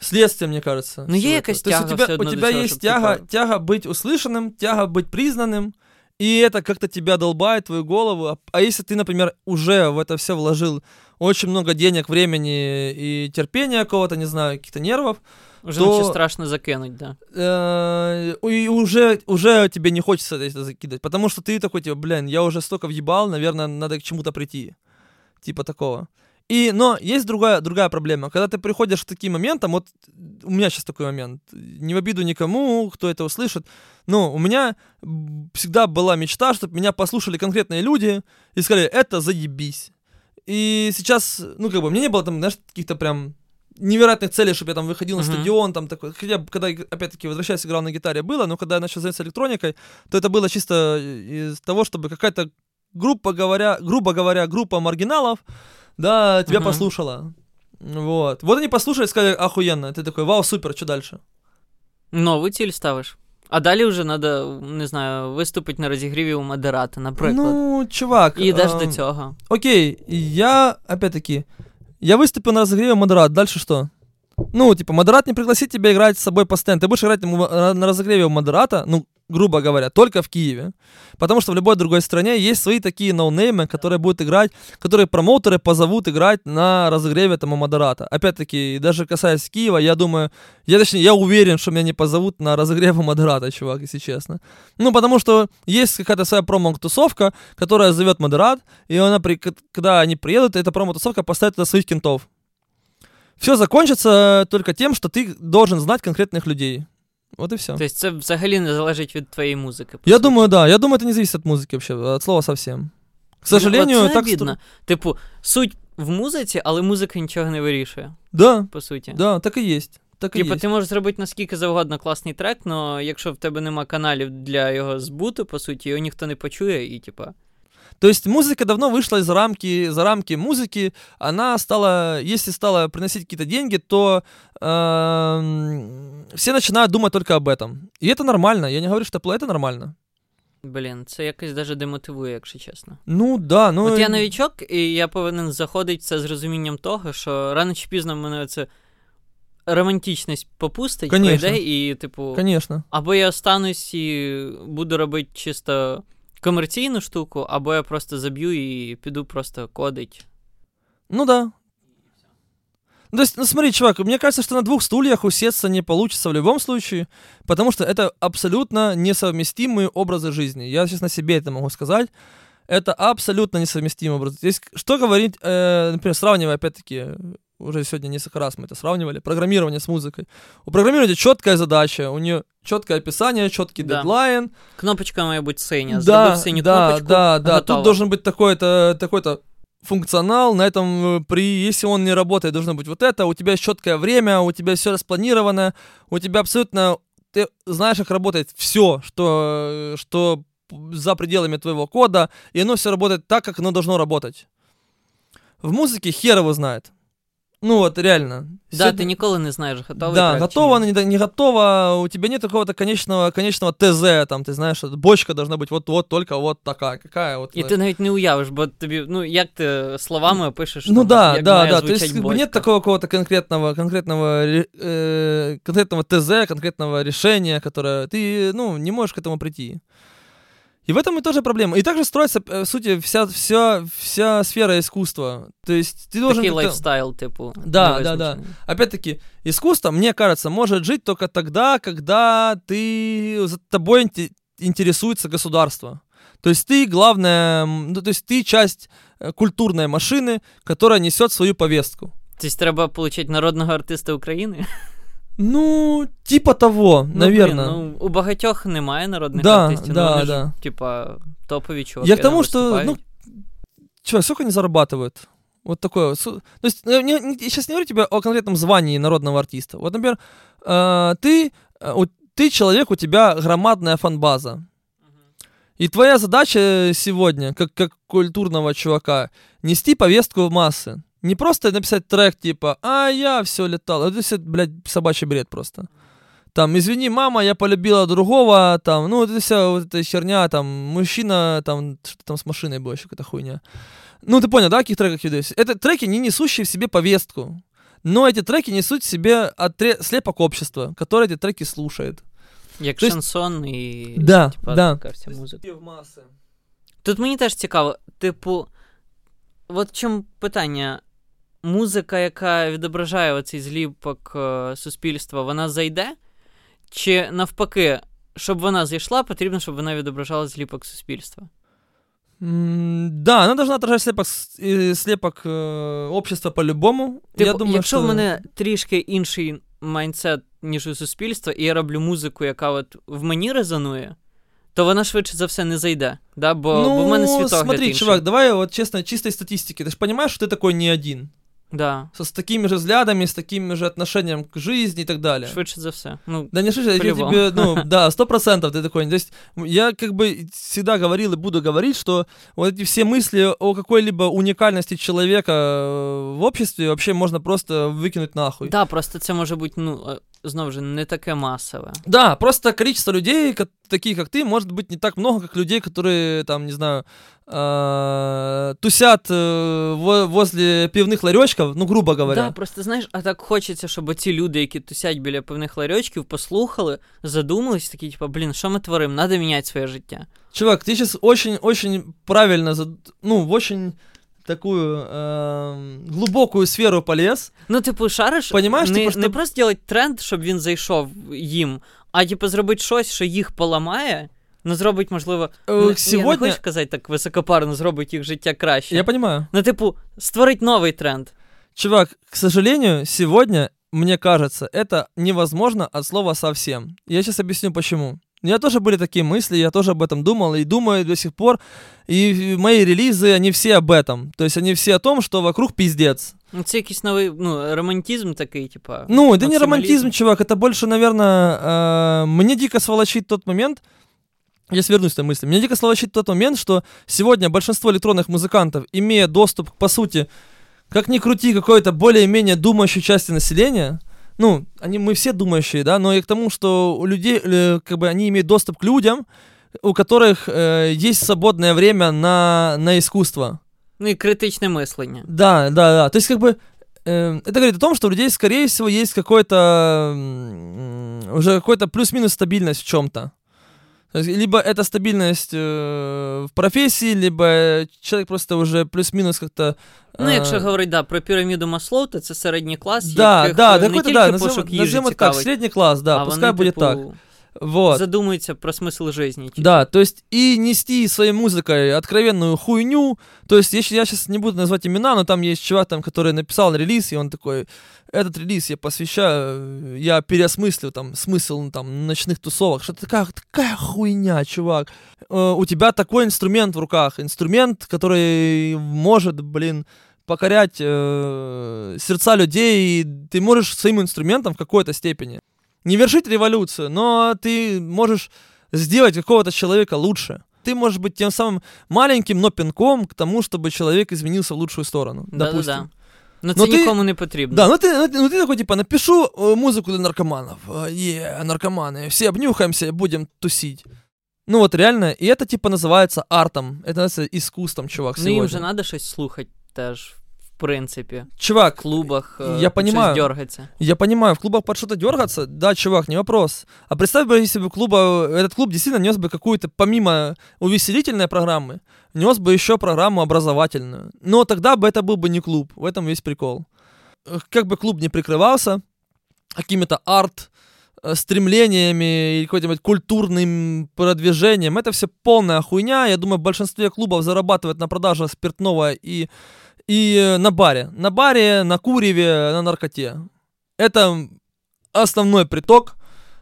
следствие, мне кажется. Ну, є всего этого. якась То есть тяга у тебя, все у одно до тебя цього, есть щоб, тяга, типа- тяга быть услышанным, тяга быть признанным, и это как-то тебя долбает, твою голову. А, а если ты, например, уже в это все вложил очень много денег, времени и терпения какого-то, не знаю, каких-то нервов, уже То- наче страшно закинуть, да. э, и уже, уже тебе не хочется это закидывать, потому что ты такой, типа, блин, я уже столько въебал, наверное, надо к чему-то прийти. Типа такого. И, но есть другая, другая проблема. Когда ты приходишь к таким моментам, вот у меня сейчас такой момент, не в обиду никому, кто это услышит, но у меня всегда была мечта, чтобы меня послушали конкретные люди и сказали, это заебись. И сейчас, ну, как бы, мне не было там, знаешь, каких-то прям невероятных целей, чтобы я там выходил на Мгм. стадион, там такой. Хотя, бы, когда, опять-таки, возвращаясь, играл на гитаре, было, но когда я начал заниматься электроникой, то это было чисто из того, чтобы какая-то, грубо говоря, грубо говоря, группа маргиналов, да, тебя Мгм. послушала. Вот. Вот они послушали и сказали, охуенно. Ты такой, вау, супер, что дальше? Нову ціль ставиш. А далі вже треба, не знаю, виступити на розігріві у модерата, наприклад. Ну, чувак. І йдеш ам, до цього. Окей, я, опять-таки, я выступил на разогреве модерат, дальше что? Ну, типа, модерат не пригласит тебя играть с собой постоянно. Ты будешь играть э, на разогреве у модерата, ну, грубо говоря, только в Киеве. Потому что в любой другой стране есть свои такие ноунеймы, которые будут играть, которые промоутеры позовут играть на разогреве у модерата. Опять-таки, даже касаясь Киева, я думаю, я точнее, я уверен, что меня не позовут на разогрев модерата, чувак, если честно. Ну, потому что есть какая-то своя промо-тусовка, которая зовет модерат, и она, при, когда они приедут, эта промо-тусовка поставит туда своих кентов. Все закончится только тем, что ты должен знать конкретных людей. Вот и все. Тобто це взагалі не залежить від твоєї музики. Я думаю, да. Я думаю, это не зависит от музыки вообще, от слова совсем. К сожалению, Ну, так... обідно. стро- Типу, суть в музиці, але музика нічого не вирішує, Да, по суті. да, так и есть. Так Типу, ти можеш зробити наскільки завгодно класний трек, але якщо в тебе нема каналів для його збуту, по суті, його ніхто не почує, і типа. То есть музыка давно вышла из рамки, за рамки музыки, она стала, если стала приносить какие-то деньги, то э, все начинают думать только об этом. И это нормально, я не говорю, что это нормально. Блін, це якось даже демотивує, якщо чесно. Ну да, ну. От я новічок, і я повинен заходити це з розумінням того, що рано чи пізно мене це романтичність попустить, Конечно. прийде, і, типу, Конечно. або я останусь і буду робити чисто комерційну штуку, або я просто заб'ю і піду просто кодить. Ну да. Ну, то есть, ну смотри, чувак, мне кажется, что на двух стульях усесться не получится в любом случае, потому что это абсолютно несовместимые образы жизни. Я сейчас на себе это могу сказать. Это абсолютно несовместимый образ. Здесь что говорить, э, например, сравнивая, опять-таки, уже сегодня несколько раз мы это сравнивали, программирование с музыкой. У программирования четкая задача, у нее четкое описание, четкий Да. дедлайн, Кнопочка має бути синя. да, да, кнопочку. да, да. готово. Тут должен быть такой-то, такой-то функционал. На этом, э, при, если он не работает, должно быть вот это. У тебя есть четкое время, у тебя все распланировано, у тебя абсолютно ты знаешь, как работает все, что, э, что за пределами твоего кода, и оно все работает так, как оно должно работать. В музыке хер его знает. Ну вот, реально. Да, Сегодня- ти ніколи не знаєш, готовий да, трек чи готово, ні. не, не готово, у тебя нет какого-то конечного, конечного ТЗ, там, ты знаешь, что бочка должна быть вот, вот, только вот такая, какая вот. І э, ти навіть не уявиш, бо тобі, ну як ти словами опишеш, ну там, да, як да, має да, то звучать есть как бы бочка. нет такого какого-то конкретного, конкретного, ре- э, конкретного ТЗ, конкретного решения, которое ты, ну, не можешь к этому прийти. И в этом и тоже проблема. И также строится, э, в сути, вся, вся, вся сфера искусства. То есть ты должен Такий как-то- лайфстайл, типу. Да, да, да. опять-таки, искусство, мне кажется, может жить только тогда, когда ты за тобой инте- интересуется государство. То есть ты главная, ну, то есть ты часть э, культурной машины, которая несет свою повестку. Тобто треба отримати народного артиста України? Ну, типа того, Ну, наверное. блін, ну, у багатьох немає народних Да, артистів. да, ну, вони да. ж, типа, топові чуваки. Я к тому, там что, ну, виступають. Чего, сколько они зарабатывают? Вот такое. вот. Су- То есть, я, не- не- я сейчас не говорю тебе о конкретном звании народного артиста. Вот, например, э, ты, э, у- ты человек, у тебя громадная фанбаза. И твоя задача сегодня, как, как культурного чувака, нести повестку в массы. Не просто написать трек типа «А, я все летал». Это все, блядь, собачий бред просто. Там, извини, мама, я полюбила другого, там, ну, вот это вся вот эта херня, там, мужчина, там, что там с машиной было еще какая-то хуйня. Ну, ты понял, да, о каких треках я говорю? Это треки, не несущие в себе повестку. Но эти треки несут в себе отре- слепок общества, который эти треки слушает. Як то есть- шансон і Да, типа, да. така вся музика. в массы. Тут мені теж цікаво, типу, от в чому питання. Музика, яка відображає оцей зліпок е, суспільства, вона зайде? Чи навпаки, щоб вона зайшла, потрібно, щоб вона відображала зліпок суспільства? М, Да, она должна отражать слепок, с- э, слепок э, общества по-любому. Типу, я думаю, якщо що... в мене трішки інший майндсет, ніж у суспільства, і я роблю музику, яка от в мені резонує, то вона швидше за все не зайде. Да? Бо, бо в мене світогляд Ну, смотри, інший. чувак, давай вот честно, чистой статистики. Ты же понимаешь, что ты такой не один. Да. Со, с такими же взглядами, с таким же отношением к жизни и так далее. Швидше за все. Ну, Да не шишь, я тебе, ну, да, сто процентов ты такой. То есть я как бы всегда говорил и буду говорить, что вот эти все мысли о какой-либо уникальности человека э, в обществе вообще можно просто выкинуть нахуй. да, просто це може бути, ну, е, знову ж не таке масове. Да, просто количество людей, ко- таких как ты, может быть не так много, как людей, которые там, не знаю, э, тусят э, во- возле пивных ларечков, ну, грубо говоря. Да, просто знаєш, а так хочеться, щоб оці люди, які тусять біля певних ларьочків, послухали, задумались, такі, типу, блін, що ми творимо? Надо міняти своє життя. Чувак, ты сейчас очень-очень правильно, зад- ну, в очень такую эм, глубокую сферу полез. Ну, типу, шариш, Понімаєш, не, типу, що- не просто зробити тренд, щоб він зайшов їм, а типу зробити щось, що їх поламає, ну зробить, можливо, Э, не, ні, не сегодня... хочу казати так високопарно, зробить їх життя краще. Я понимаю. Ну, типу, створить новий тренд. Чувак, к сожалению, сегодня, мне кажется, это невозможно от слова совсем. Я сейчас объясню почему. У меня тоже были такие мысли, я тоже об этом думал и думаю до сих пор. И мои релизы, они все об этом. То есть они все о том, что вокруг пиздец. Ну, це якийсь новий ну, романтизм такий, типа. Ну, это не романтизм, чувак, это больше, наверное, э, мне дико сволочить тот момент, я свернусь с этой мысли. Меня дико словощит тот момент, что сегодня большинство электронных музыкантов, имея доступ, по сути, как ни крути, какой-то более-менее думающей части населения, ну, они, мы все думающие, да, но и к тому, что у людей, э, как бы, они имеют доступ к людям, у которых э, есть свободное время на, на искусство. Ну и критичное мышление. Да, да, да. То есть, как бы, э, это говорит о том, что у людей, скорее всего, есть какой-то, уже какой-то плюс-минус стабильность в чем-то. Либо это стабильность э, в профессии, либо человек просто уже плюс-мінус как-то. Ну, якщо говорити да, про піраміду Маслоу, то це середній клас, да, яких да, не тільки да, пошук їжі назовем цікавить, так, средний класс, да, а пускай вони, будет типу, так. Вот. задумуються про смысл жизни. Типа. Да, то есть и нести своей музыкой откровенную хуйню. То есть я, я сейчас не буду назвать имена, но там есть чувак, там, который написал релиз, и он такой, этот релиз я посвящаю, я переосмыслю там смысл ну, там ночных тусовок. Что такая, такая хуйня, чувак. Э, у тебя такой инструмент в руках, инструмент, который может, блин, покорять э, сердца людей, и ты можешь своим инструментом в какой-то степени не вершить революцию, но ты можешь сделать какого-то человека лучше. Ты можешь быть тем самым маленьким, но пинком к тому, чтобы человек изменился в лучшую сторону. Да, допустим. да, да. Ну, Но це ти- нікому не потрібно. Да, ну ты, ну, ты, ну ты такой, типа, напишу э, музыку для наркоманов. Э, Е, наркоманы, все обнюхаемся и будем тусить. Ну вот реально, и это типа называется артом, это называется искусством, чувак, ну, сегодня. їм же треба щось слухати теж, в принципі. Чувак, В клубах Я понимаю. щось дергаться. Я понимаю, в клубах под что-то дергаться, да, чувак, не вопрос. А представь бы, если бы клуба, этот клуб действительно нес бы какую-то, помимо увеселительной программы, нес бы еще программу образовательную. Но тогда бы это был бы не клуб, в этом весь прикол. Э, Как бы клуб не прикрывался какими-то арт э, стремлениями и каким-то культурным продвижением, это все полная хуйня. Я думаю, в большинстве клубов зарабатывают на продаже спиртного и, и э, на баре. На баре, на куреве, на наркоте. Это основной приток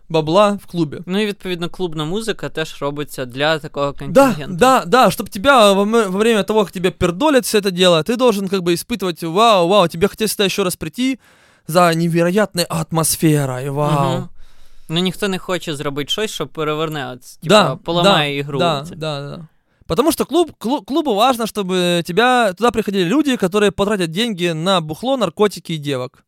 бабла в клубе. Ну і відповідно клубна музика теж робиться для такого Да, контингенту. да, да, чтобы тебя во, м- во время того, как тебе пердолят все это дело, ты должен как бы испытывать, вау, вау, тебе хотелось еще раз прийти за невероятной атмосферой, вау. Мгм. Ну ніхто не хоче зробити щось, що переверне, от, типа, Да, поламає да, ігру. Да, Це- да, да. Потому что клуб, клу- клубу важно, чтобы тебя туда приходили люди, которые потратят деньги на бухло, наркотики и девок.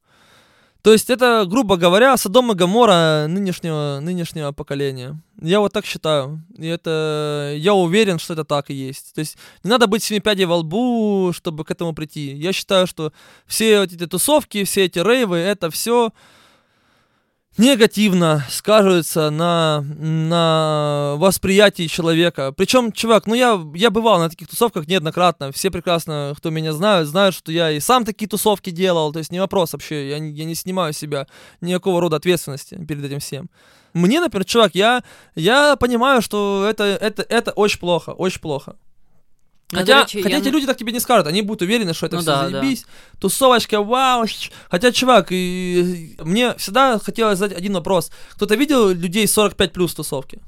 То есть это, грубо говоря, Содом и Гамора нынешнего, нынешнего поколения. Я вот так считаю. И это... Я уверен, что это так и есть. То есть не надо быть семи пядей во лбу, чтобы к этому прийти. Я считаю, что все вот эти тусовки, все эти рейвы, это все негативно скажутся на, на восприятии человека. Причем, чувак, ну я, я бывал на таких тусовках неоднократно. Все прекрасно, кто меня знают, знают, что я и сам такие тусовки делал. То есть не вопрос вообще, я, я не снимаю себя никакого рода ответственности перед этим всем. Мне, например, чувак, я, я понимаю, что это, это, это очень плохо, очень плохо. Ну, Хотя, до речі, хотя я эти не- люди так тебе не скажут, они будут уверены, что это Ну все да, да. заебись, тусовочка, вау. щ- Хотя, чувак, и, мне всегда хотелось задать один вопрос. Кто-то видел людей 45 плюс тусовки?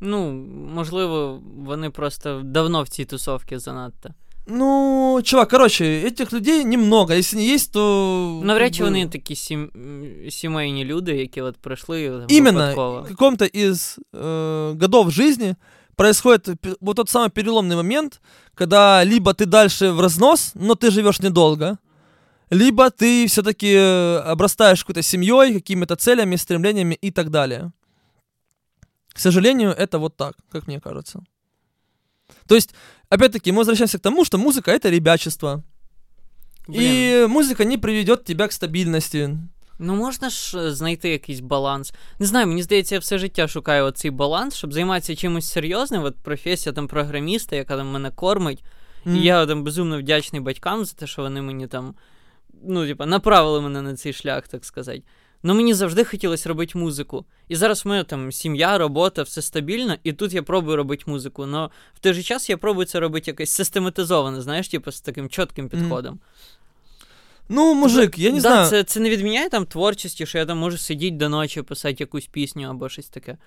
Ну, можливо, вони просто давно в цій тусовці занадто. Ну, чувак, короче, этих людей немного. Если не есть, то... Навряд как чи бы, вони такі сім... м, сімейні люди, які от прийшли там, Именно випадково. в каком-то из э, годов жизни происходит вот тот самый переломный момент, когда либо ты дальше в разнос, но ты живешь недолго, либо ты все-таки обрастаешь какой-то семьей, какими-то целями, стремлениями и так далее. К сожалению, это вот так, как мне кажется. То есть, опять-таки, мы возвращаемся к тому, что музыка это ребячество. Блін, И музыка не приведет тебя к стабильности. Ну можна ж е, знайти якийсь баланс. Не знаю, мені здається, я все життя шукаю оцей баланс, щоб займатися чимось серйозним. От професія там програміста, яка там мене кормить. М. І я там безумно вдячний батькам за те, що вони мені там, ну, типа, направили мене на цей шлях, так сказати. Ну мені завжди хотілося робити музику. І зараз мене там сім'я, робота, все стабільно, і тут я пробую робити музику. Но в той же час я пробую це робити якось систематизовано, знаєш, типу, з таким чітким підходом. Ну, мужик, я не да, знаю. Це, це не відміняє там творчості, що я там можу сидіти до ночі, писати якусь пісню або щось таке.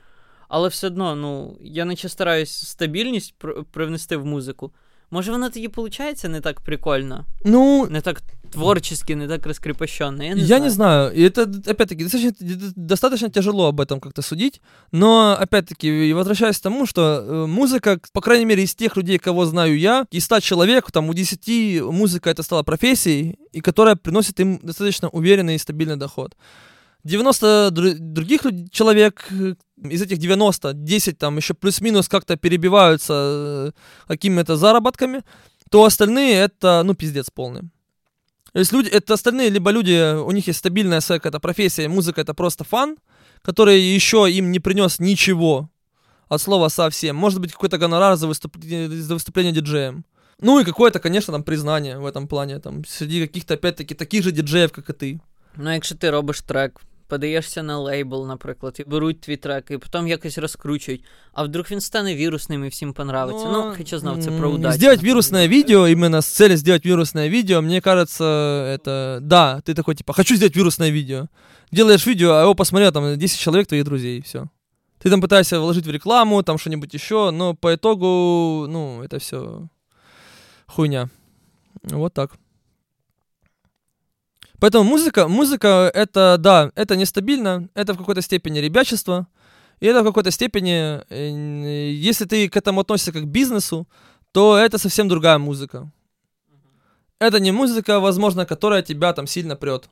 Але все одно, ну, я наче стараюсь стабільність пр- привнести в музику. Може, воно тоді виходить не так прикольно, Ну, не так творчески, не так раскрепощенно. Я не я знаю. не знаю. И это, опять-таки, достаточно, достаточно тяжело об этом как-то судить. Но, опять-таки, возвращаясь к тому, что э, музыка, по крайней мере, из тех людей, кого знаю я, из 100 человек, там, у 10 музыка это стала профессией, и которая приносит им достаточно уверенный и стабильный доход. 90 дру- других человек, э, из этих 90, 10 там еще плюс-минус как-то перебиваются э, какими-то заработками, то остальные это, ну, пиздец полный. То есть люди, это остальные либо люди, у них есть стабильная своя какая-то профессия, музыка это просто фан, который еще им не принес ничего от слова совсем. Может быть какой-то гонорар за выступление, за выступление диджеем. Ну и какое-то, конечно, там признание в этом плане, там, среди каких-то, опять-таки, таких же диджеев, как и ты. Ну, якщо ти робиш трек, подаєшся на лейбл, наприклад, і беруть твій трек, і потім якось розкручують, а вдруг він стане вірусним і всім понравиться. Ну, хоча знов це про м, удачу. Сделать напевно. вирусное видео, именно с целью сделать вирусное видео, мне кажется, это... Да, ты такой, типа, хочу сделать вирусное видео. Делаешь видео, а его посмотрел там 10 человек, твоих друзей, все. Ты там пытаешься вложить в рекламу, там что-нибудь еще, но по итогу, ну, это все хуйня. Вот так. Поэтому музыка, музыка это, да, это нестабильно, это в какой-то степени ребячество, и это в какой-то степени, э, если ты к этому относишься как к бизнесу, то это совсем другая музыка. Это не музыка, возможно, которая тебя там сильно прет.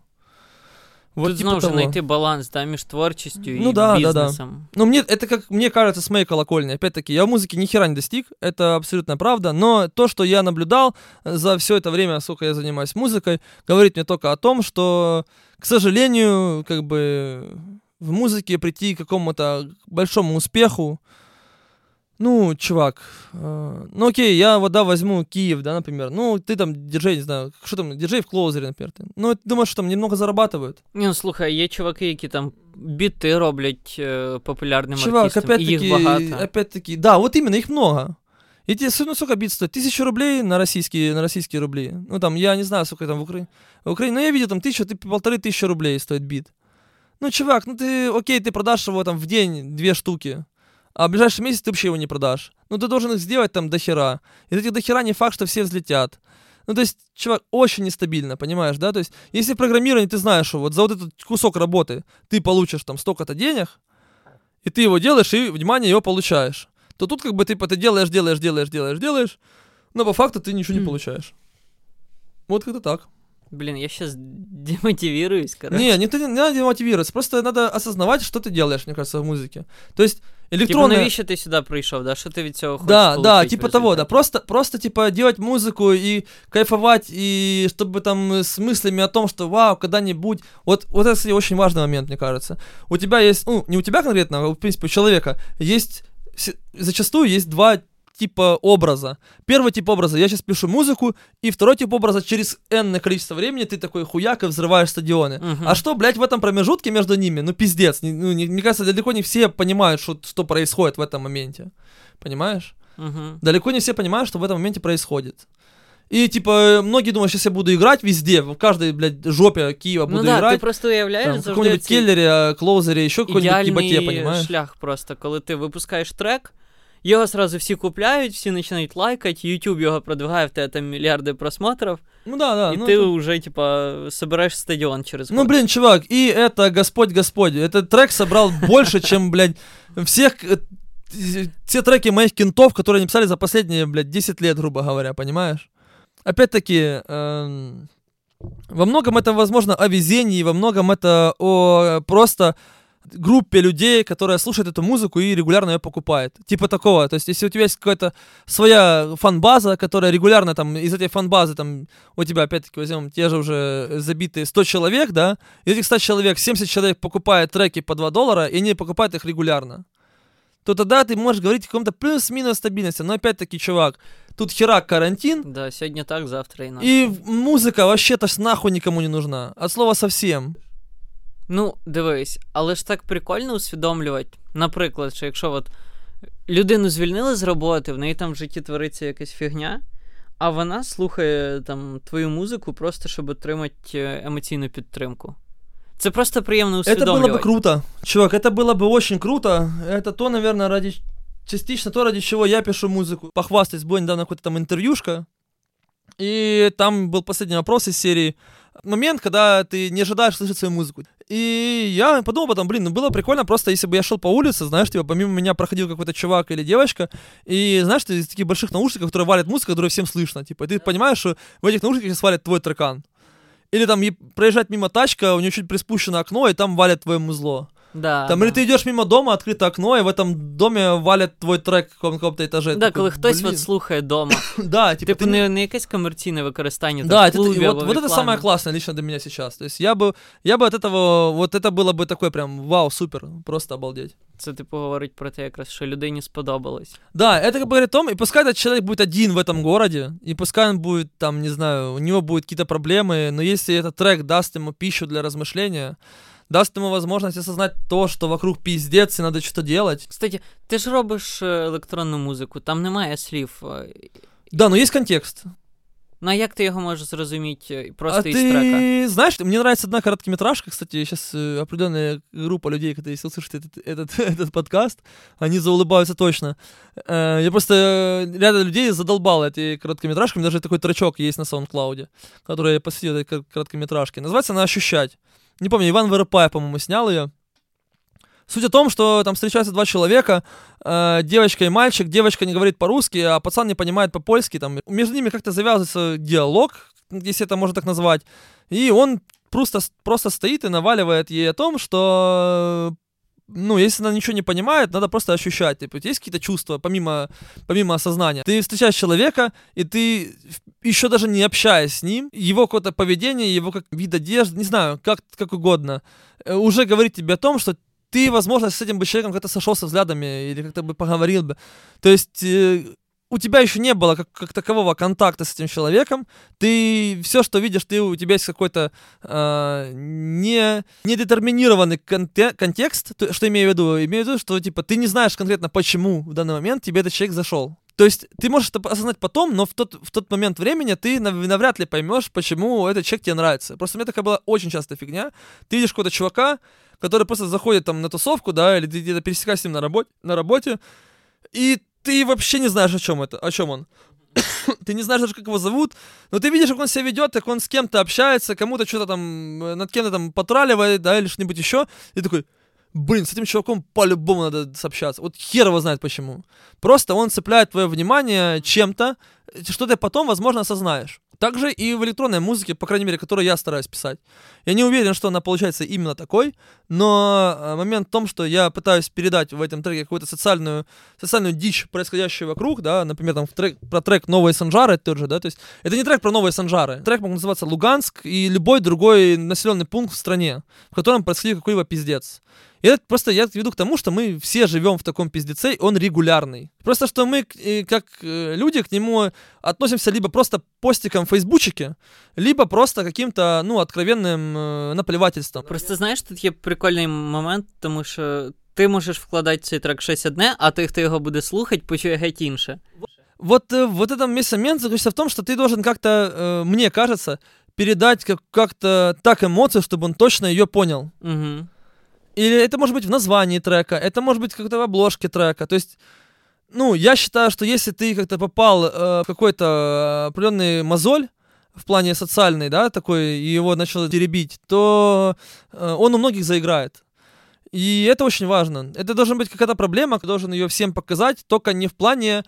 Вот Тут типа знову ж того. знайти баланс да, між творчістю Ну і да, да, да. бізнесом. Ну, мне, это как мне кажется с моей колокольни. Опять-таки, я в музыке ни хера не достиг, это абсолютно правда, но то, что я наблюдал за все это время, сколько я занимаюсь музыкой, говорит мне только о том, что, к сожалению, как бы в музыке прийти к какому-то большому успеху, ну, чувак, э, ну окей, я вот, да, возьму Киев, да, например, ну, ты там диджей, не знаю, что там, диджей в клоузере, например, ты. ну, ты думаешь, что там немного зарабатывают? Ні, ну слухай, є чуваки, які там біти роблять е, популярним Чувак, артистам, і їх опять-таки, багато. опять-таки, да, вот именно, их много. Эти, ну, сколько бит стоит? Тысячу рублей на российские, на российские рубли. Ну, там, я не знаю, сколько там в Украине. В Украине, ну, я видел, там, тысячу, ты, полторы тысячи рублей стоит бит. Ну, чувак, ну, ты, окей, ты продашь его там в день две штуки, а в ближайший месяц ты вообще его не продашь. Ну, ты должен их сделать там до хера. Из этих до хера не факт, что все взлетят. Ну, то есть, чувак, очень нестабильно, понимаешь, да? То есть, если в программировании ты знаешь, что вот за вот этот кусок работы ты получишь там столько-то денег, и ты его делаешь, и, внимание, его получаешь, то тут как бы ты, ты делаешь, делаешь, делаешь, делаешь, делаешь, но по факту ты ничего не получаешь. Вот как-то так. Блін, я щас демотивіруюсь, коротше. Не, не, не надо мотивироваться, просто надо осознавать, что ты делаешь, мне кажется, в музыке. То есть, Типу, электронная... навіщо ти сюди прийшов, да? Що ти від цього хочеш Да, да, получить в типа того, да. результаті? Просто, просто типа делать музыку и кайфовать, и чтобы там э, с мыслями о том, что вау, когда-нибудь. Вот, вот это, кстати, очень важный момент, мне кажется. У тебя есть, ну, не у тебя конкретно, а в принципе у человека есть с- зачастую есть два типа образа. Первый тип образа, я сейчас пишу музыку, и второй тип образа, через энное количество времени ты такой хуяк и взрываешь стадионы. Мгм. А что, блядь, в этом промежутке между ними? Ну, пиздец. Не- ну, не- мне кажется, далеко не все понимают, что, что происходит в этом моменте. Понимаешь? Мгм. Далеко не все понимают, что в этом моменте происходит. И, типа, многие думают, сейчас я буду играть везде, в каждой, блядь, жопе Киева буду Ну да, ти играть. просто уявляєш Там, в завжди каком-нибудь ці келлере, а, клоузере, еще какой-нибудь ебате, ідеальний понимаешь? шлях просто, коли ти випускаєш трек, його сразу всі купляють, всі починають лайкати, YouTube його продвигає, в тебе там мільярди просмотрів, Ну да, да. і ну, ти это- вже, типа, собираєш стадіон через Ну, год. блин, чувак, и это Господь Господь. Этот трек собрал больше, чем, блядь, всех... э, т- Те треки моих кентов, которые они писали за последние, блядь, 10 лет, грубо говоря, понимаешь? Опять-таки, эм, во многом это, возможно, о везении, во многом это о э, просто группе людей, которая слушает эту музыку и регулярно ее покупает. Типа такого. То есть, если у тебя есть какая-то своя фан-база, которая регулярно там из этой фан-базы там у тебя, опять-таки, возьмем те же уже забитые 100 человек, да, из этих 100 человек 70 человек покупает треки по 2 доллара, и они покупают их регулярно, то тогда ты можешь говорить о каком-то плюс-минус стабильности. Но опять-таки, чувак, тут херак карантин, Да, сьогодні так, завтра і и музыка вообще-то нахуй никому не нужна. От слова совсем. Ну, дивись, але ж так прикольно усвідомлювати. Наприклад, що якщо от людину звільнили з роботи, в неї там в житті твориться якась фігня, а вона слухає там твою музику просто щоб отримати е, емоційну підтримку. Це просто приємно Это было усвідомлювати. бы круто. Чувак, это было бы очень круто. Это то, наверное, ради частично то, ради чего я пишу музыку. Похвастать, было недавно какое-то там интервьюшка, и там был последний вопрос из серии Момент, когда ты не ожидаешь слышать свою музыку. И я подумал потом, блин, ну было прикольно просто, если бы я шел по улице, знаешь, типа, помимо меня проходил какой-то чувак или девочка, и, знаешь, ты из таких больших наушников, которые валят музыку, которую всем слышно, типа, и ты понимаешь, что в этих наушниках сейчас валит твой трекан. Или там проезжать мимо тачка, у нее чуть приспущено окно, и там валят твое музло. Да, Там да. или ты идешь мимо дома, открыто окно, и в этом доме валять твой трек в каком-то етаже. Да, Такой, коли хтось блін. от слухає дома. Да, типа, Типу, ты не, не якесь комерційне використання. там, Да, в это, клубі и або вот, в вот это рекламі. самое классное лично для меня сейчас. То есть я бы, я бы от этого, вот это было бы такое прям, вау, супер, просто обалдеть. Це типу говорить про те, якраз, що людині сподобалось. Да, это как бы говорит о том, и пускай этот человек будет один в этом городе, и пускай он будет там, не знаю, у него будут какие-то проблемы, но если этот трек даст ему пищу для размышления, даст ему возможность осознать то, что вокруг пиздец и надо что-то делать. Кстати, ти ж робиш е, електронну музику, там немає слів. е, Да, но есть контекст. Ну а як ти його можеш зрозуміти е, просто а із ты трека? знаешь, мне нравится одна короткометражка, кстати, сейчас определенная группа людей, которые если услышат этот, этот, этот подкаст, они заулыбаются точно. Э, я просто э, ряд людей задолбал эти короткометражки, у меня даже такой тречок есть на SoundCloud, который я посвятил этой кор- короткометражке. Называется она «Ощущать». Не помню, Иван Воропаев, по-моему, снял ее. Суть о том, что там встречаются два человека, э, девочка и мальчик. Девочка не говорит по-русски, а пацан не понимает по-польски. Там между ними как-то завязывается диалог, если это можно так назвать. И он просто, просто стоит и наваливает ей о том, что ну, если она ничего не понимает, надо просто ощущать. Типа, есть какие-то чувства, помимо, помимо осознания. Ты встречаешь человека, и ты еще даже не общаясь с ним, его какое-то поведение, его как вид одежды, не знаю, как, как угодно, э, уже говорит тебе о том, что ты, возможно, с этим бы человеком как-то сошелся взглядами или как-то бы поговорил бы. То есть э, у тебя еще не было как, как такового контакта с этим человеком, ты все, что видишь, ты у тебя есть какой-то э, не недетерминированный конте- контекст, то- что имею в виду, имею в виду, что типа ты не знаешь конкретно почему в данный момент тебе этот человек зашел. То есть ты можешь это осознать потом, но в тот, в тот момент времени ты нав- навряд ли поймешь, почему этот человек тебе нравится. Просто у меня такая была очень частая фигня. Ты видишь какого-то чувака, который просто заходит там на тусовку, да, или ты где-то пересекаешься с ним на работе, на работе, и ты вообще не знаешь, о чем это, о чем он. ты не знаешь даже, как его зовут, но ты видишь, как он себя ведет, как он с кем-то общается, кому-то что-то там, э, над кем-то там потраливает, да, или что-нибудь еще, и такой, блин, с этим чуваком по-любому надо сообщаться. Вот хер его знает почему. Просто он цепляет твое внимание чем-то, э, что ты потом, возможно, осознаешь. Также и в электронной музыке, по крайней мере, которую я стараюсь писать. Я не уверен, что она получается именно такой, но э, момент в том, что я пытаюсь передать в этом треке какую-то социальную, социальную дичь, происходящую вокруг, да, например, там трек, про трек «Новые Санжары» тот же, да, то есть это не трек про Новые Санжары. Трек мог называться «Луганск» и любой другой населенный пункт в стране, в котором происходил какой-либо пиздец. И это просто я веду к тому, что мы все живем в таком пиздеце, и он регулярный. Просто что мы, к- э, как э, люди, к нему относимся либо просто постиком в фейсбучике, либо просто каким-то, ну, откровенным э, наплевательством. Просто знаєш, тут є прикольний момент, тому що ти можеш вкладати в цей трек щось одне, а той, хто його буде слухати, почує геть інше. Вот, э, вот этот весь момент заключается в том, что ты должен как-то, э, мне кажется, передать как- как-то так эмоцию, чтобы он точно ее понял. Угу. Или это может быть в названии трека, это может быть как-то в обложке трека. То есть, ну, я считаю, что если ты как-то попал э, в какой-то э, определенный мозоль, в плане социальный, да, такой, и его начал теребить, то э, он у многих заиграет. И это очень важно. Это должна быть какая-то проблема, ты должен ее всем показать, только не в плане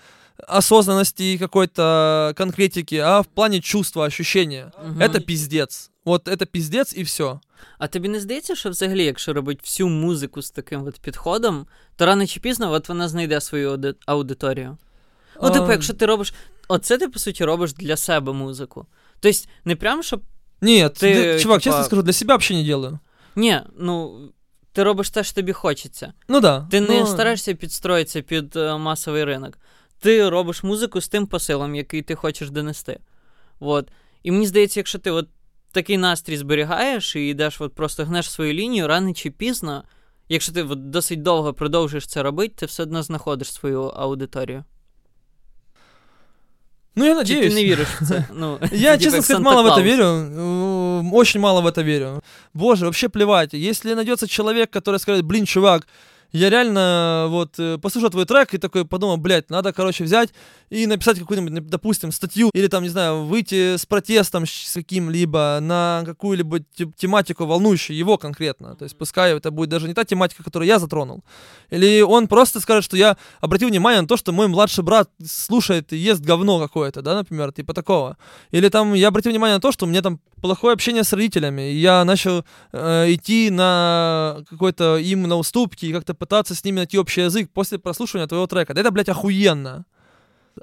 осознанности и какой-то конкретики, а в плане чувства, ощущения. Мгм. Это пиздец. Вот это пиздец и все. А тобі не здається, що взагалі, якщо робити всю музику з таким от підходом, то рано чи пізно от вона знайде свою ауди- аудиторію? Ну, типу, якщо ти робиш. Оце ти, по суті, робиш для себе музику. Тобто, не прям, щоб. Нет, Ты, для- чувак, типа- честно скажу, для себя вообще не делаю. Ні, ну. Ти робиш те, що тобі хочеться. Ну да. Ти не но- стараєшся підстроїтися під е, масовий ринок. Ти робиш музику з тим посилом, який ти хочеш донести. От. І мені здається, якщо ти от такий настрій зберігаєш і йдеш, от просто гнеш свою лінію, рано чи пізно, якщо ти от досить довго продовжуєш це робити, ти все одно знаходиш свою аудиторію. Ну, я Чи надеюсь. ти не віриш в це? Ну, Я, типа, честно як сказать, мало в это Санта-Клаус. верю. э, Очень мало в это верю. Боже, вообще плевать. Если найдется человек, который скажет, блин, чувак, я реально вот э, послушал твой трек и такой подумал, блядь, надо, короче, взять и написать какую-нибудь, допустим, статью или там, не знаю, выйти с протестом с каким-либо на какую-либо тематику волнующую его конкретно. То есть пускай это будет даже не та тематика, которую я затронул. Или он просто скажет, что я обратил внимание на то, что мой младший брат слушает и ест говно какое-то, да, например, типа такого. Или там я обратил внимание на то, что меня там плохое общение с родителями, и я начал э, идти на какой-то им на уступки и как-то пытаться с ними найти общий язык после прослушивания твоего трека. Да это, блядь, охуенно.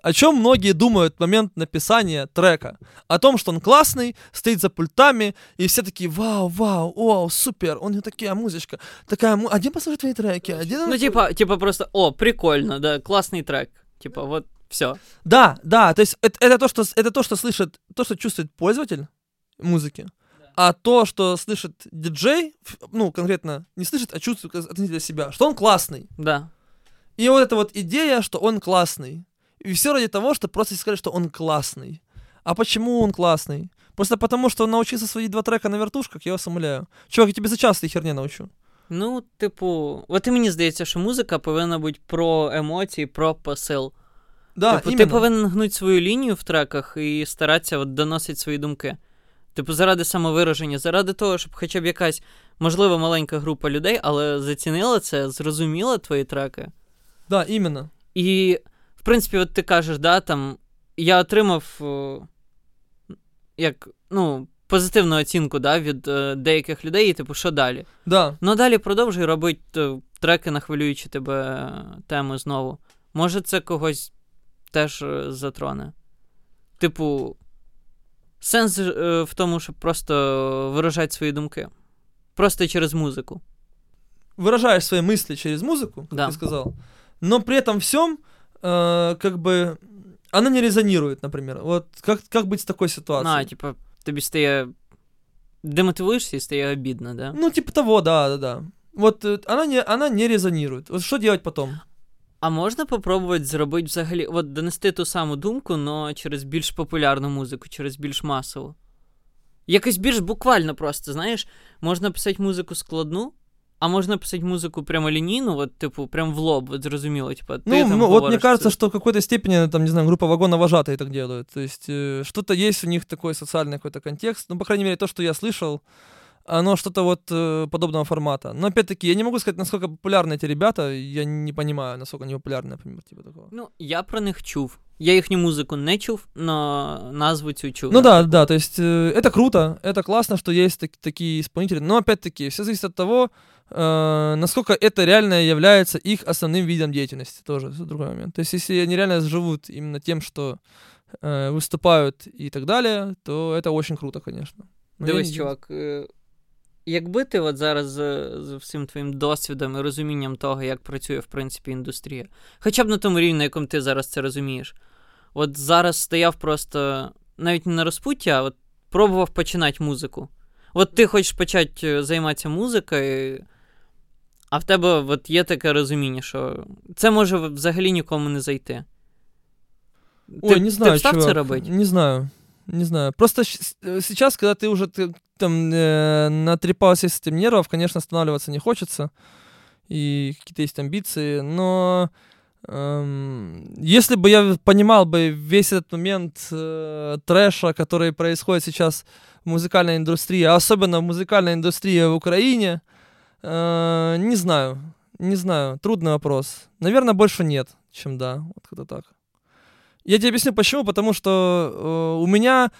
О чем многие думают в момент написания трека? О том, что он классный, стоит за пультами, и все такие, вау, вау, о, супер, него такая музычка, такая, му... а где послушать твои треки? А где... Ну, типа, типа просто, о, прикольно, да, классный трек. Типа, вот, все. Да, да, то есть это, это, то, что, это то, что слышит, то, что чувствует пользователь музыки, а то, что слышит диджей, ну, конкретно, не слышит, а чувствует относительно себя, что он классный. Да. И вот эта вот идея, что он классный. И все ради того, что просто сказать, что он классный. А почему он классный? Просто потому, что он научился сводить два трека на вертушках, я вас умоляю. Чувак, я тебе за час этой херні научу. Ну, типу, от і мені здається, що музика повинна бути про емоції, про посил. Да, типу, ти повинен гнути свою лінію в треках і старатися от доносити свої думки. Типу, заради самовираження, заради того, щоб хоча б якась, можливо, маленька група людей, але зацінила це, зрозуміла твої треки. Да, іменно. І, в принципі, от ти кажеш, да, там, я отримав як, ну, позитивну оцінку да, від е, деяких людей, і типу, що далі? Да. Ну, далі продовжуй робити е, треки, нахвилюючи тебе теми знову. Може, це когось теж е, затроне. Типу, Сенс е, в тому, щоб просто виражати свої думки. Просто через музыку. Выражаешь свои мысли через музыку, как да. ты сказал, но при этом всем, э, как бы, она не резонирует, например. Вот как, как быть с такой ситуацией? А, типа, тобі стає... Демотивуешься и стає обидно, да? Ну, типа того, да, да, да. Вот э, она не, она не резонирует. Вот что делать потом? А можна попробувати зробити взагалі, от донести ту саму думку, але через більш популярну музику, через більш масову. Якось більш буквально просто, знаєш, можна писати музику складну, а можна писать музыку прямо линейно, вот, типа, прям в лоб, вот, зрозумело, типа, ты Ну, там ну вот мне кажется, что... что в какой-то степени, там, не знаю, группа вагона вожатые так делают. То есть э, что-то есть у них такой социальный какой-то контекст. Ну, по крайней мере, то, что я слышал, оно что-то вот э, подобного формата. Но опять-таки, я не могу сказать, насколько популярны эти ребята, я не понимаю, насколько они популярны, например, типа такого. Ну, я про них чув. Я їхню музику не чув, но назву цю чув. Ну да, да, то есть э, это круто, это классно, что есть так, такие исполнители, но опять-таки, все зависит от того, э, насколько это реально является их основным видом деятельности, тоже другой момент. То есть если они реально живут именно тем, что э, выступают и так далее, то это очень круто, конечно. Но Дивись, чувак, Якби ти от зараз з, з всім твоїм досвідом і розумінням того, як працює, в принципі, індустрія, хоча б на тому рівні, на якому ти зараз це розумієш, от зараз стояв просто навіть не на розпуття, а от пробував починати музику. От ти хочеш почати е, займатися музикою, а в тебе от є таке розуміння, що це може взагалі нікому не зайти. Ой, ти, не знаю, ти встав чувак, це робити? Не знаю. Не знаю. Просто э, сейчас, когда ты уже ты, там э, натрепался с этим нервов, конечно, останавливаться не хочется. И какие-то есть амбиции. Но эм, если бы я понимал бы весь этот момент э, трэша, который происходит сейчас в музыкальной индустрии, а особенно в музыкальной индустрии в Украине, э, не знаю. Не знаю. Трудный вопрос. Наверное, больше нет, чем да. Вот как-то так. Я тебе объясню почему. Потому что э, у меня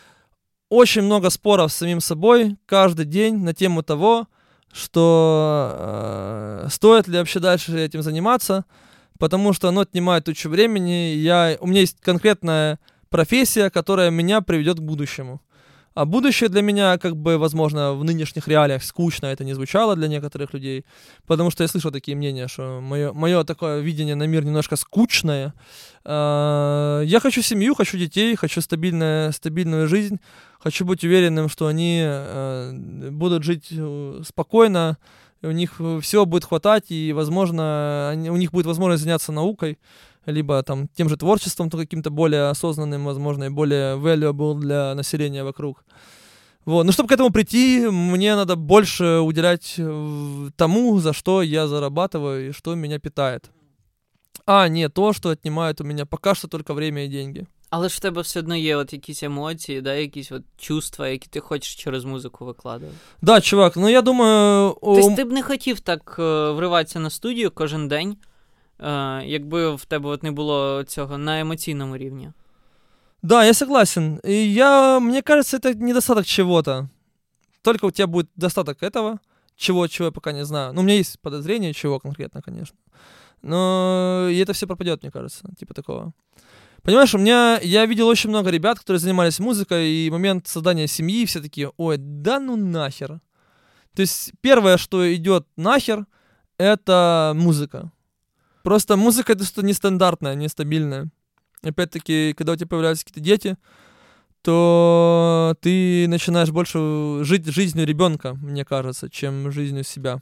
очень много споров с самим собой каждый день на тему того, что э, стоит ли вообще дальше этим заниматься, потому что оно отнимает кучу времени. Я, у меня есть конкретная профессия, которая меня приведет к будущему. А будущее для меня, как бы, возможно, в нынешних реалиях скучно это не звучало для некоторых людей, потому что я слышал такие мнения, что мое, такое видение на мир немножко скучное. А, я хочу семью, хочу детей, хочу стабильную, стабильную жизнь, хочу быть уверенным, что они э, будут жить э, спокойно, у них все будет хватать, и, возможно, они, у них будет возможность заняться наукой, либо там тем же творчеством, то каким-то более осознанным, возможно, и более valuable для населения вокруг. Вот. Но чтобы к этому прийти, мне надо больше уделять э, тому, за что я зарабатываю и что меня питает. А не то, что отнимает у меня пока что только время и деньги. Але ж в тебе все одно є от якісь емоції, да, якісь от чувства, які ти хочеш через музику викладати. Да, чувак, ну я думаю. Тобто ти б не хотів так е, вриватися на студію кожен день, е, якби в тебе от не було цього на емоційному рівні. Да, я согласен. И я, мне кажется, это недостаток чего-то. Только у тебя будет достаток этого, чего, чего я пока не знаю. Ну, у меня есть подозрение, чего конкретно, конечно. Но и это все пропадет, мне кажется, типа такого. Понимаешь, у меня, я видел очень много ребят, которые занимались музыкой, и момент создания семьи все такие, ой, да ну нахер. То есть первое, что идет нахер, это музыка. Просто музыка это что-то нестандартное, нестабильное. Опять-таки, когда у тебя появляются какие-то дети, то ты начинаешь больше жить жизнью ребенка, мне кажется, чем жизнью себя.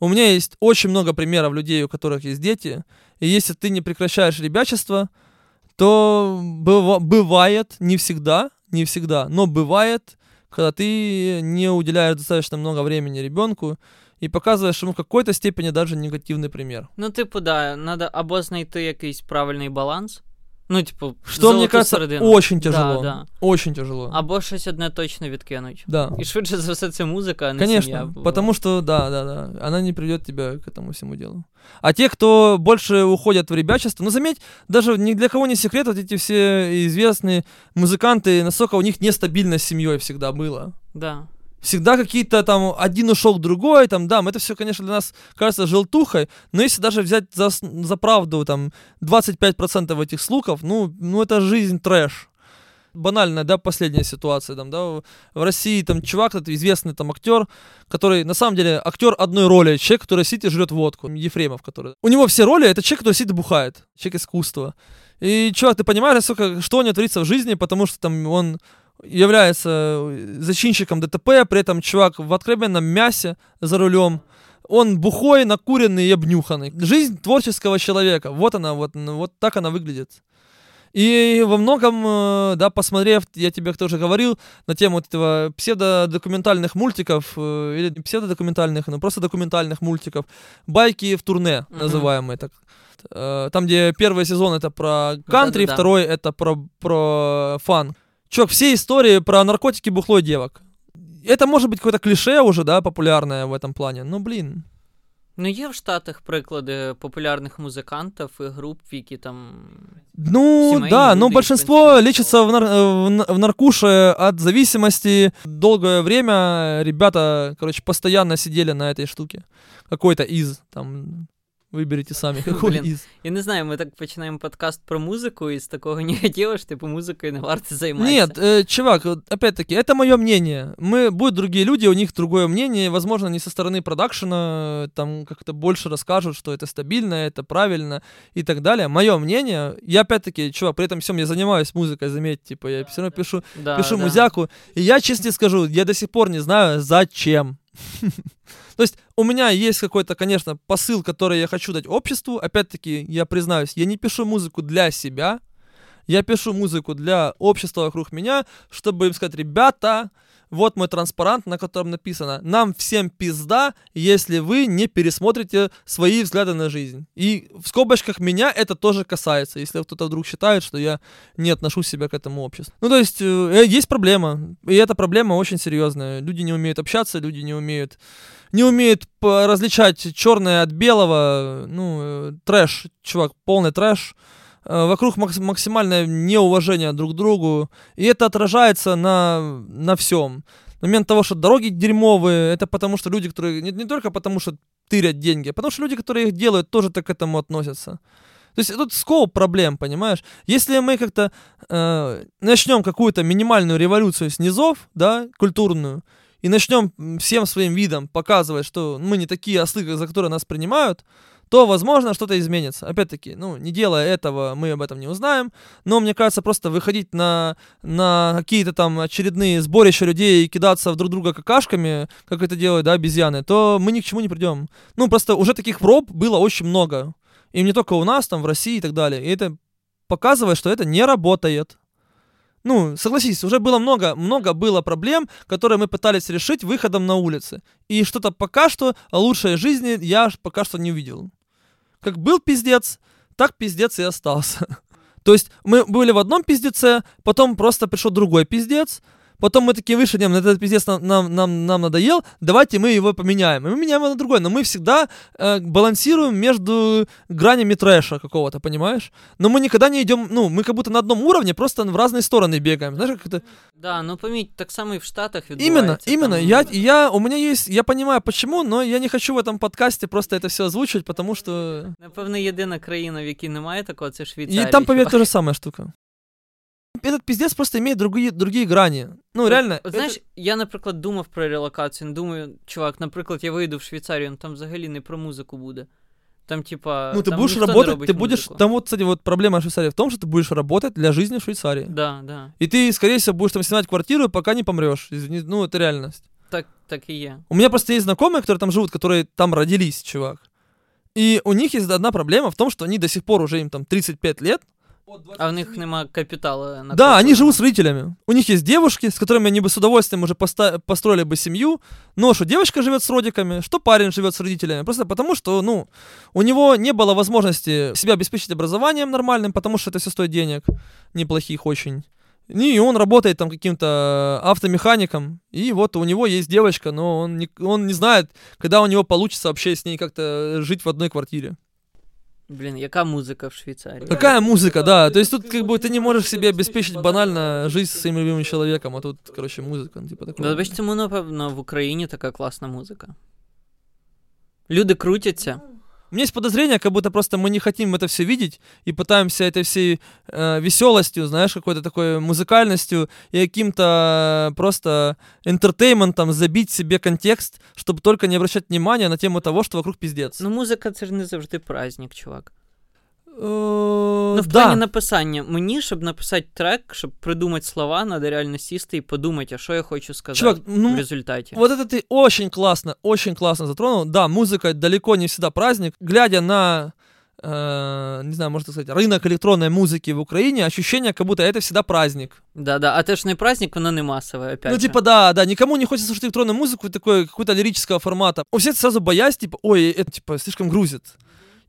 У меня есть очень много примеров людей, у которых есть дети, и если ты не прекращаешь ребячество, то бывает, не всегда, не всегда, но бывает, когда ты не уделяешь достаточно много времени ребенку и показываешь ему в какой-то степени даже негативный пример. Ну, типу, да, надо або знайти якийсь правильний баланс, Ну, типу, Что, мне кажется, середину. очень тяжело. Да, да. Очень тяжело. Або щось одне точно відкинуть. Да. І швидше за все це музика, а не Конечно, семья. потому что, да, да, да, она не приведет тебя к этому всему делу. А те, кто больше уходят в ребячество, ну, заметь, даже ни для кого не секрет, вот эти все известные музыканты, насколько у них нестабильность с семьей всегда было. Да всегда какие-то там, один ушел другой, там, да, это все, конечно, для нас кажется желтухой, но если даже взять за, за правду, там, 25% этих слухов, ну, ну, это жизнь трэш. Банальная, да, последняя ситуация, там, да, в России, там, чувак, этот известный, там, актер, который, на самом деле, актер одной роли, человек, который сидит и жрет водку, Ефремов, который. У него все роли, это человек, который сидит и бухает, человек искусства. И, чувак, ты понимаешь, насколько, что у него творится в жизни, потому что там он является зачинщиком ДТП, при этом чувак в откровенном мясе за рулем. Он бухой, накуренный и обнюханный. Жизнь творческого человека. Вот она, вот, ну, вот так она выглядит. И во многом, э, да, посмотрев, я тебе тоже говорил на тему этого псевдодокументальных мультиков, э, или не псевдодокументальных, но просто документальных мультиков, байки в турне, mm-hmm. называемые так. Э, там, где первый сезон это про кантри, да, да, да. второй это про, про фан. Чувак, все истории про наркотики, бухло девок. Это может быть какое-то клише уже, да, популярное в этом плане. Ну, блин. Ну, є в Штатах приклади популярних музикантів і груп, які там. Ну, да, но большинство лечится в, нар- в, в наркуше от зависимости. Долгое время ребята, короче, постоянно сидели на этой штуке. Какой-то из, там, Виберіть самі, какой Блін, із. Я не знаю, ми так починаємо подкаст про музику, і з такого негатива, що типу музикою не варто займатися. Нет, э, чувак, опять-таки, это мое мнение. Мы, будут другие люди, у них другое мнение, возможно, не со стороны продакшена, там как-то больше расскажут, что это стабильно, это правильно и так далее. Мое мнение, я опять-таки, чувак, при этом всем я занимаюсь музыкой, заметьте, типа, я все равно пишу, да, пишу да. музяку, и я честно скажу, я до сих пор не знаю, зачем. То есть у меня есть какой-то, конечно, посыл, который я хочу дать обществу. Опять-таки, я признаюсь, я не пишу музыку для себя. Я пишу музыку для общества вокруг меня, чтобы им сказать, ребята, вот мой транспарант, на котором написано «Нам всем пизда, если вы не пересмотрите свои взгляды на жизнь». И в скобочках меня это тоже касается, если кто-то вдруг считает, что я не отношу себя к этому обществу. Ну, то есть, э, есть проблема, и эта проблема очень серьезная. Люди не умеют общаться, люди не умеют не умеют различать черное от белого, ну, э, трэш, чувак, полный трэш. Э, вокруг максимальное неуважение друг к другу, и это отражается на, на всем. Момент того, что дороги дерьмовые, это потому что люди, которые... Не, не только потому, что тырят деньги, а потому что люди, которые их делают, тоже так к этому относятся. То есть тут скоп проблем, понимаешь? Если мы как-то э, начнем какую-то минимальную революцию снизов, да, культурную, и начнем всем своим видом показывать, что мы не такие ослы, за которые нас принимают, то, возможно, что-то изменится. Опять-таки, ну, не делая этого, мы об этом не узнаем. Но, мне кажется, просто выходить на, на какие-то там очередные сборища людей и кидаться в друг друга какашками, как это делают, да, обезьяны, то мы ни к чему не придем. Ну, просто уже таких проб было очень много. И не только у нас, там, в России и так далее. И это показывает, что это не работает. Ну, согласись, уже было много, много было проблем, которые мы пытались решить выходом на улицы. И что-то пока что лучшей жизни я пока что не увидел. Как был пиздец, так пиздец и остался. То есть мы были в одном пиздеце, потом просто пришел другой пиздец, Потом мы такие вышли, нет, этот пиздец нам, нам, нам, нам надоел, давайте мы его поменяем. И мы меняем его на другой. Но мы всегда э, балансируем между гранями трэша какого-то, понимаешь? Но мы никогда не идем, ну, мы как будто на одном уровне, просто в разные стороны бегаем. Знаешь, как это... Да, ну поміть, так само и в Штатах Именно, именно. Там... Я, я, у меня есть, я понимаю почему, но я не хочу в этом подкасте просто это все озвучивать, потому что... Напевно, єдина країна, в якій немає такого, це Швейцарія. И там, поверь, та же самая штука этот пиздец просто имеет другие, другие грани. Ну, от, реально. От, знаєш, я, наприклад, думав про релокацію. Думаю, чувак, наприклад, я вийду в Швейцарію, ну там взагалі не про музику буде. Там, типа, ну, ты там будешь работать, ты будешь, музыку. там вот, кстати, вот проблема Швейцарии в том, что ты будешь работать для жизни в Швейцарии. Да, да. И ты, скорее всего, будешь там снимать квартиру, пока не помрешь. Ну, это реальность. Так, так и я. У меня просто есть знакомые, которые там живут, которые там родились, чувак. И у них есть одна проблема в том, что они до сих пор уже им там 35 лет, а у них нема капитала. На да, они живут с родителями. У них есть девушки, с которыми они бы с удовольствием уже поста- построили бы семью. Но что девочка живет с родиками, что парень живет с родителями. Просто потому, что, ну, у него не было возможности себя обеспечить образованием нормальным, потому что это все стоит денег, неплохих очень. И он работает там каким-то автомехаником, и вот у него есть девочка, но он не, он не знает, когда у него получится вообще с ней как-то жить в одной квартире. Блин, яка музыка в Швейцарии? Какая музыка, да. То есть тут как бы ты не можешь себе обеспечить банально жизнь с своим любимым человеком, а тут, короче, музыка, ну, типа такого. Да, бачите, чому, напевно, в Україні така класна музика. Люди крутяться. У меня есть подозрение, как будто просто мы не хотим это все видеть и пытаемся этой всей э, веселостью, знаешь, какой-то такой музыкальностью и каким-то просто интертейментом забить себе контекст, чтобы только не обращать внимания на тему того, что вокруг пиздец. Ну, музика це ж не завжди праздник, чувак. Ну, в плані написання. Мені, щоб написати трек, щоб придумати слова, надо реально сісти і подумати, а що я хочу сказать Чувак, ну, в результате. Вот это ты очень классно, очень классно затронул. Да, музыка далеко не всегда праздник. Глядя на э, не знаю, можно сказать, рынок электронной музыки в Украине, ощущение, как будто это всегда праздник. Да-да, а это ж не праздник, воно не массовое, опять Ну, же. типа, да, да, никому не хочется слушать электронную музыку такой, какой-то лирического формата. У всех сразу боясь, типа, ой, это, типа, слишком грузит.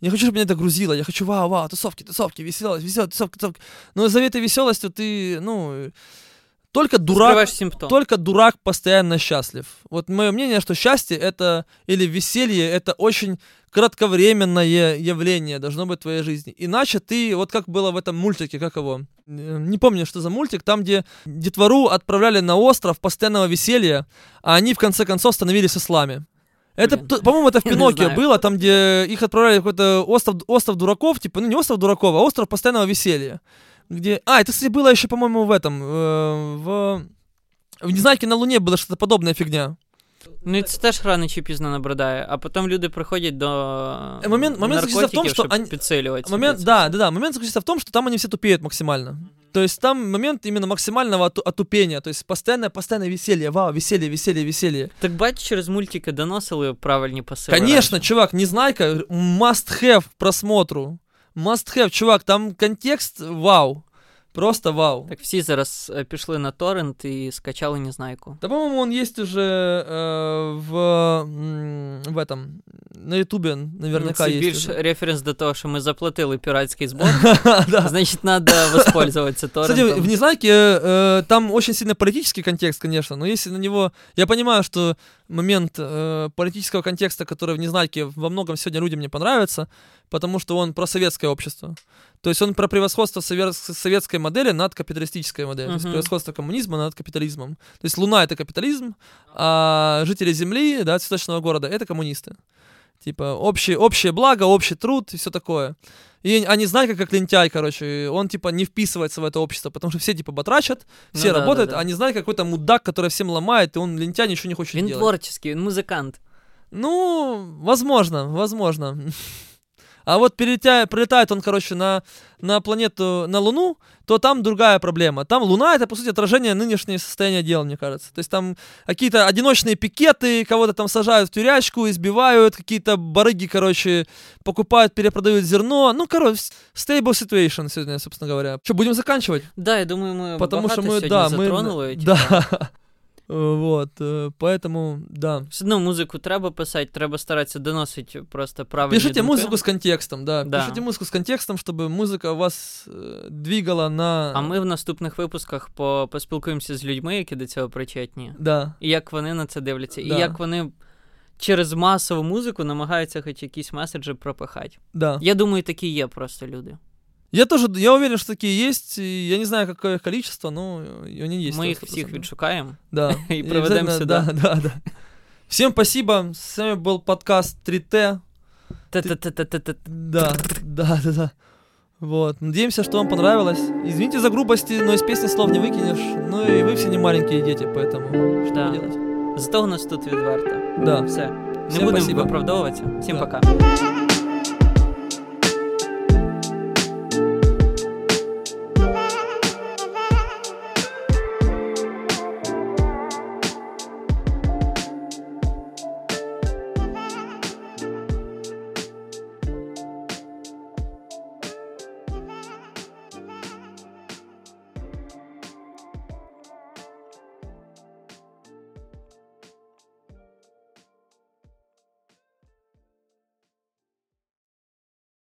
Не хочу, чтобы меня это грузило. Я хочу, вау, вау, тусовки, тусовки, веселость, веселость, тусовки, тусовки. Но за этой веселостью ты, ну, только дурак, только дурак постоянно счастлив. Вот мое мнение, что счастье это или веселье это очень кратковременное явление должно быть в твоей жизни. Иначе ты, вот как было в этом мультике, как его, не помню, что за мультик, там, где детвору отправляли на остров постоянного веселья, а они в конце концов становились ислами. Это, по-моему, это в Пиноккио было, там, где их отправляли в какой-то остров, остров дураков, типа, ну не остров дураков, а остров постоянного веселья. Где... А, это, кстати, было еще, по-моему, в этом, э, в... В Незнайке на Луне была что-то подобная фигня. Ну, це теж рано чи пізно набридає, а потім люди приходять до момент, момент наркотиків, в том, что они... підсилювати. Момент, да, да, да. Момент заключается в том, что там они все тупеют максимально. То есть там момент именно максимального отупения, то есть постоянное, постоянное веселье, вау, веселье, веселье, веселье. Так бать через мультики доносили правильні посили. Конечно, раньше. чувак, Незнайка, must have просмотру. Must have, чувак, там контекст, вау. Просто вау. Так всі зараз э, пішли на торрент і скачали Незнайку. Да, по-моему, он есть уже э, в, в этом, на Ютубе наверняка Це есть. більш уже. референс до того, що ми заплатили піратський збор. Значит, надо воспользоваться торрентом. Кстати, в Незнайке э, там очень сильно политический контекст, конечно, но если на него... Я понимаю, что момент э, политического контекста, который в Незнайке во многом сегодня людям не понравится, потому что он про советское общество. То есть он про превосходство советской модели над капиталистической моделью. Uh-huh. То есть превосходство коммунизма над капитализмом. То есть Луна — это капитализм, а жители Земли, да, цветочного города — это коммунисты. Типа общее, общее благо, общий труд и все такое. И они знают, как лентяй, короче, он типа не вписывается в это общество, потому что все типа батрачат, все ну, работают, да, да. а не знают какой-то мудак, который всем ломает, и он лентяй ничего не хочет он делать. Творческий, он музыкант. Ну, возможно, возможно. А вот перелетя, прилетает он, короче, на, на планету, на Луну, то там другая проблема. Там Луна — это, по сути, отражение нынешнего состояния дел, мне кажется. То есть там какие-то одиночные пикеты, кого-то там сажают в тюрячку, избивают, какие-то барыги, короче, покупают, перепродают зерно. Ну, короче, stable situation сегодня, собственно говоря. Что, будем заканчивать? Да, я думаю, мы Потому что мы, да, мы, типу. да, вот, э, поэтому, да. Все одно музику треба писати, треба старатися доносити просто правильні Пишите думки. музыку с контекстом, да. Да. Пишите музыку с контекстом, чтобы музыка вас э, двигала на... А ми в наступних випусках по, поспілкуємося з людьми, які до цього причетні, Да, і як вони на це дивляться, і Да. як вони через масову музику намагаються хоч якісь меседжі пропихати. да. Я думаю, такі є просто люди. Я тоже, я уверен, что такие есть. и Я не знаю, какое их количество, но они есть. Ми їх 100%. всіх відшукаємо. Да. и И проведем обязательно- сюда. Да, да, да. Всем спасибо. С вами был подкаст 3T. Та-та-та-та-та-та. Да, да, да, да. Вот. Надеемся, что вам понравилось. Извините за грубости, но из песни слов не выкинешь. Ну и вы все не маленькие дети, поэтому что Да. делать? Зато у нас тут відверто. Да. Все. Не Всім будемо спасибо. виправдовуватися. Всім Да. пока.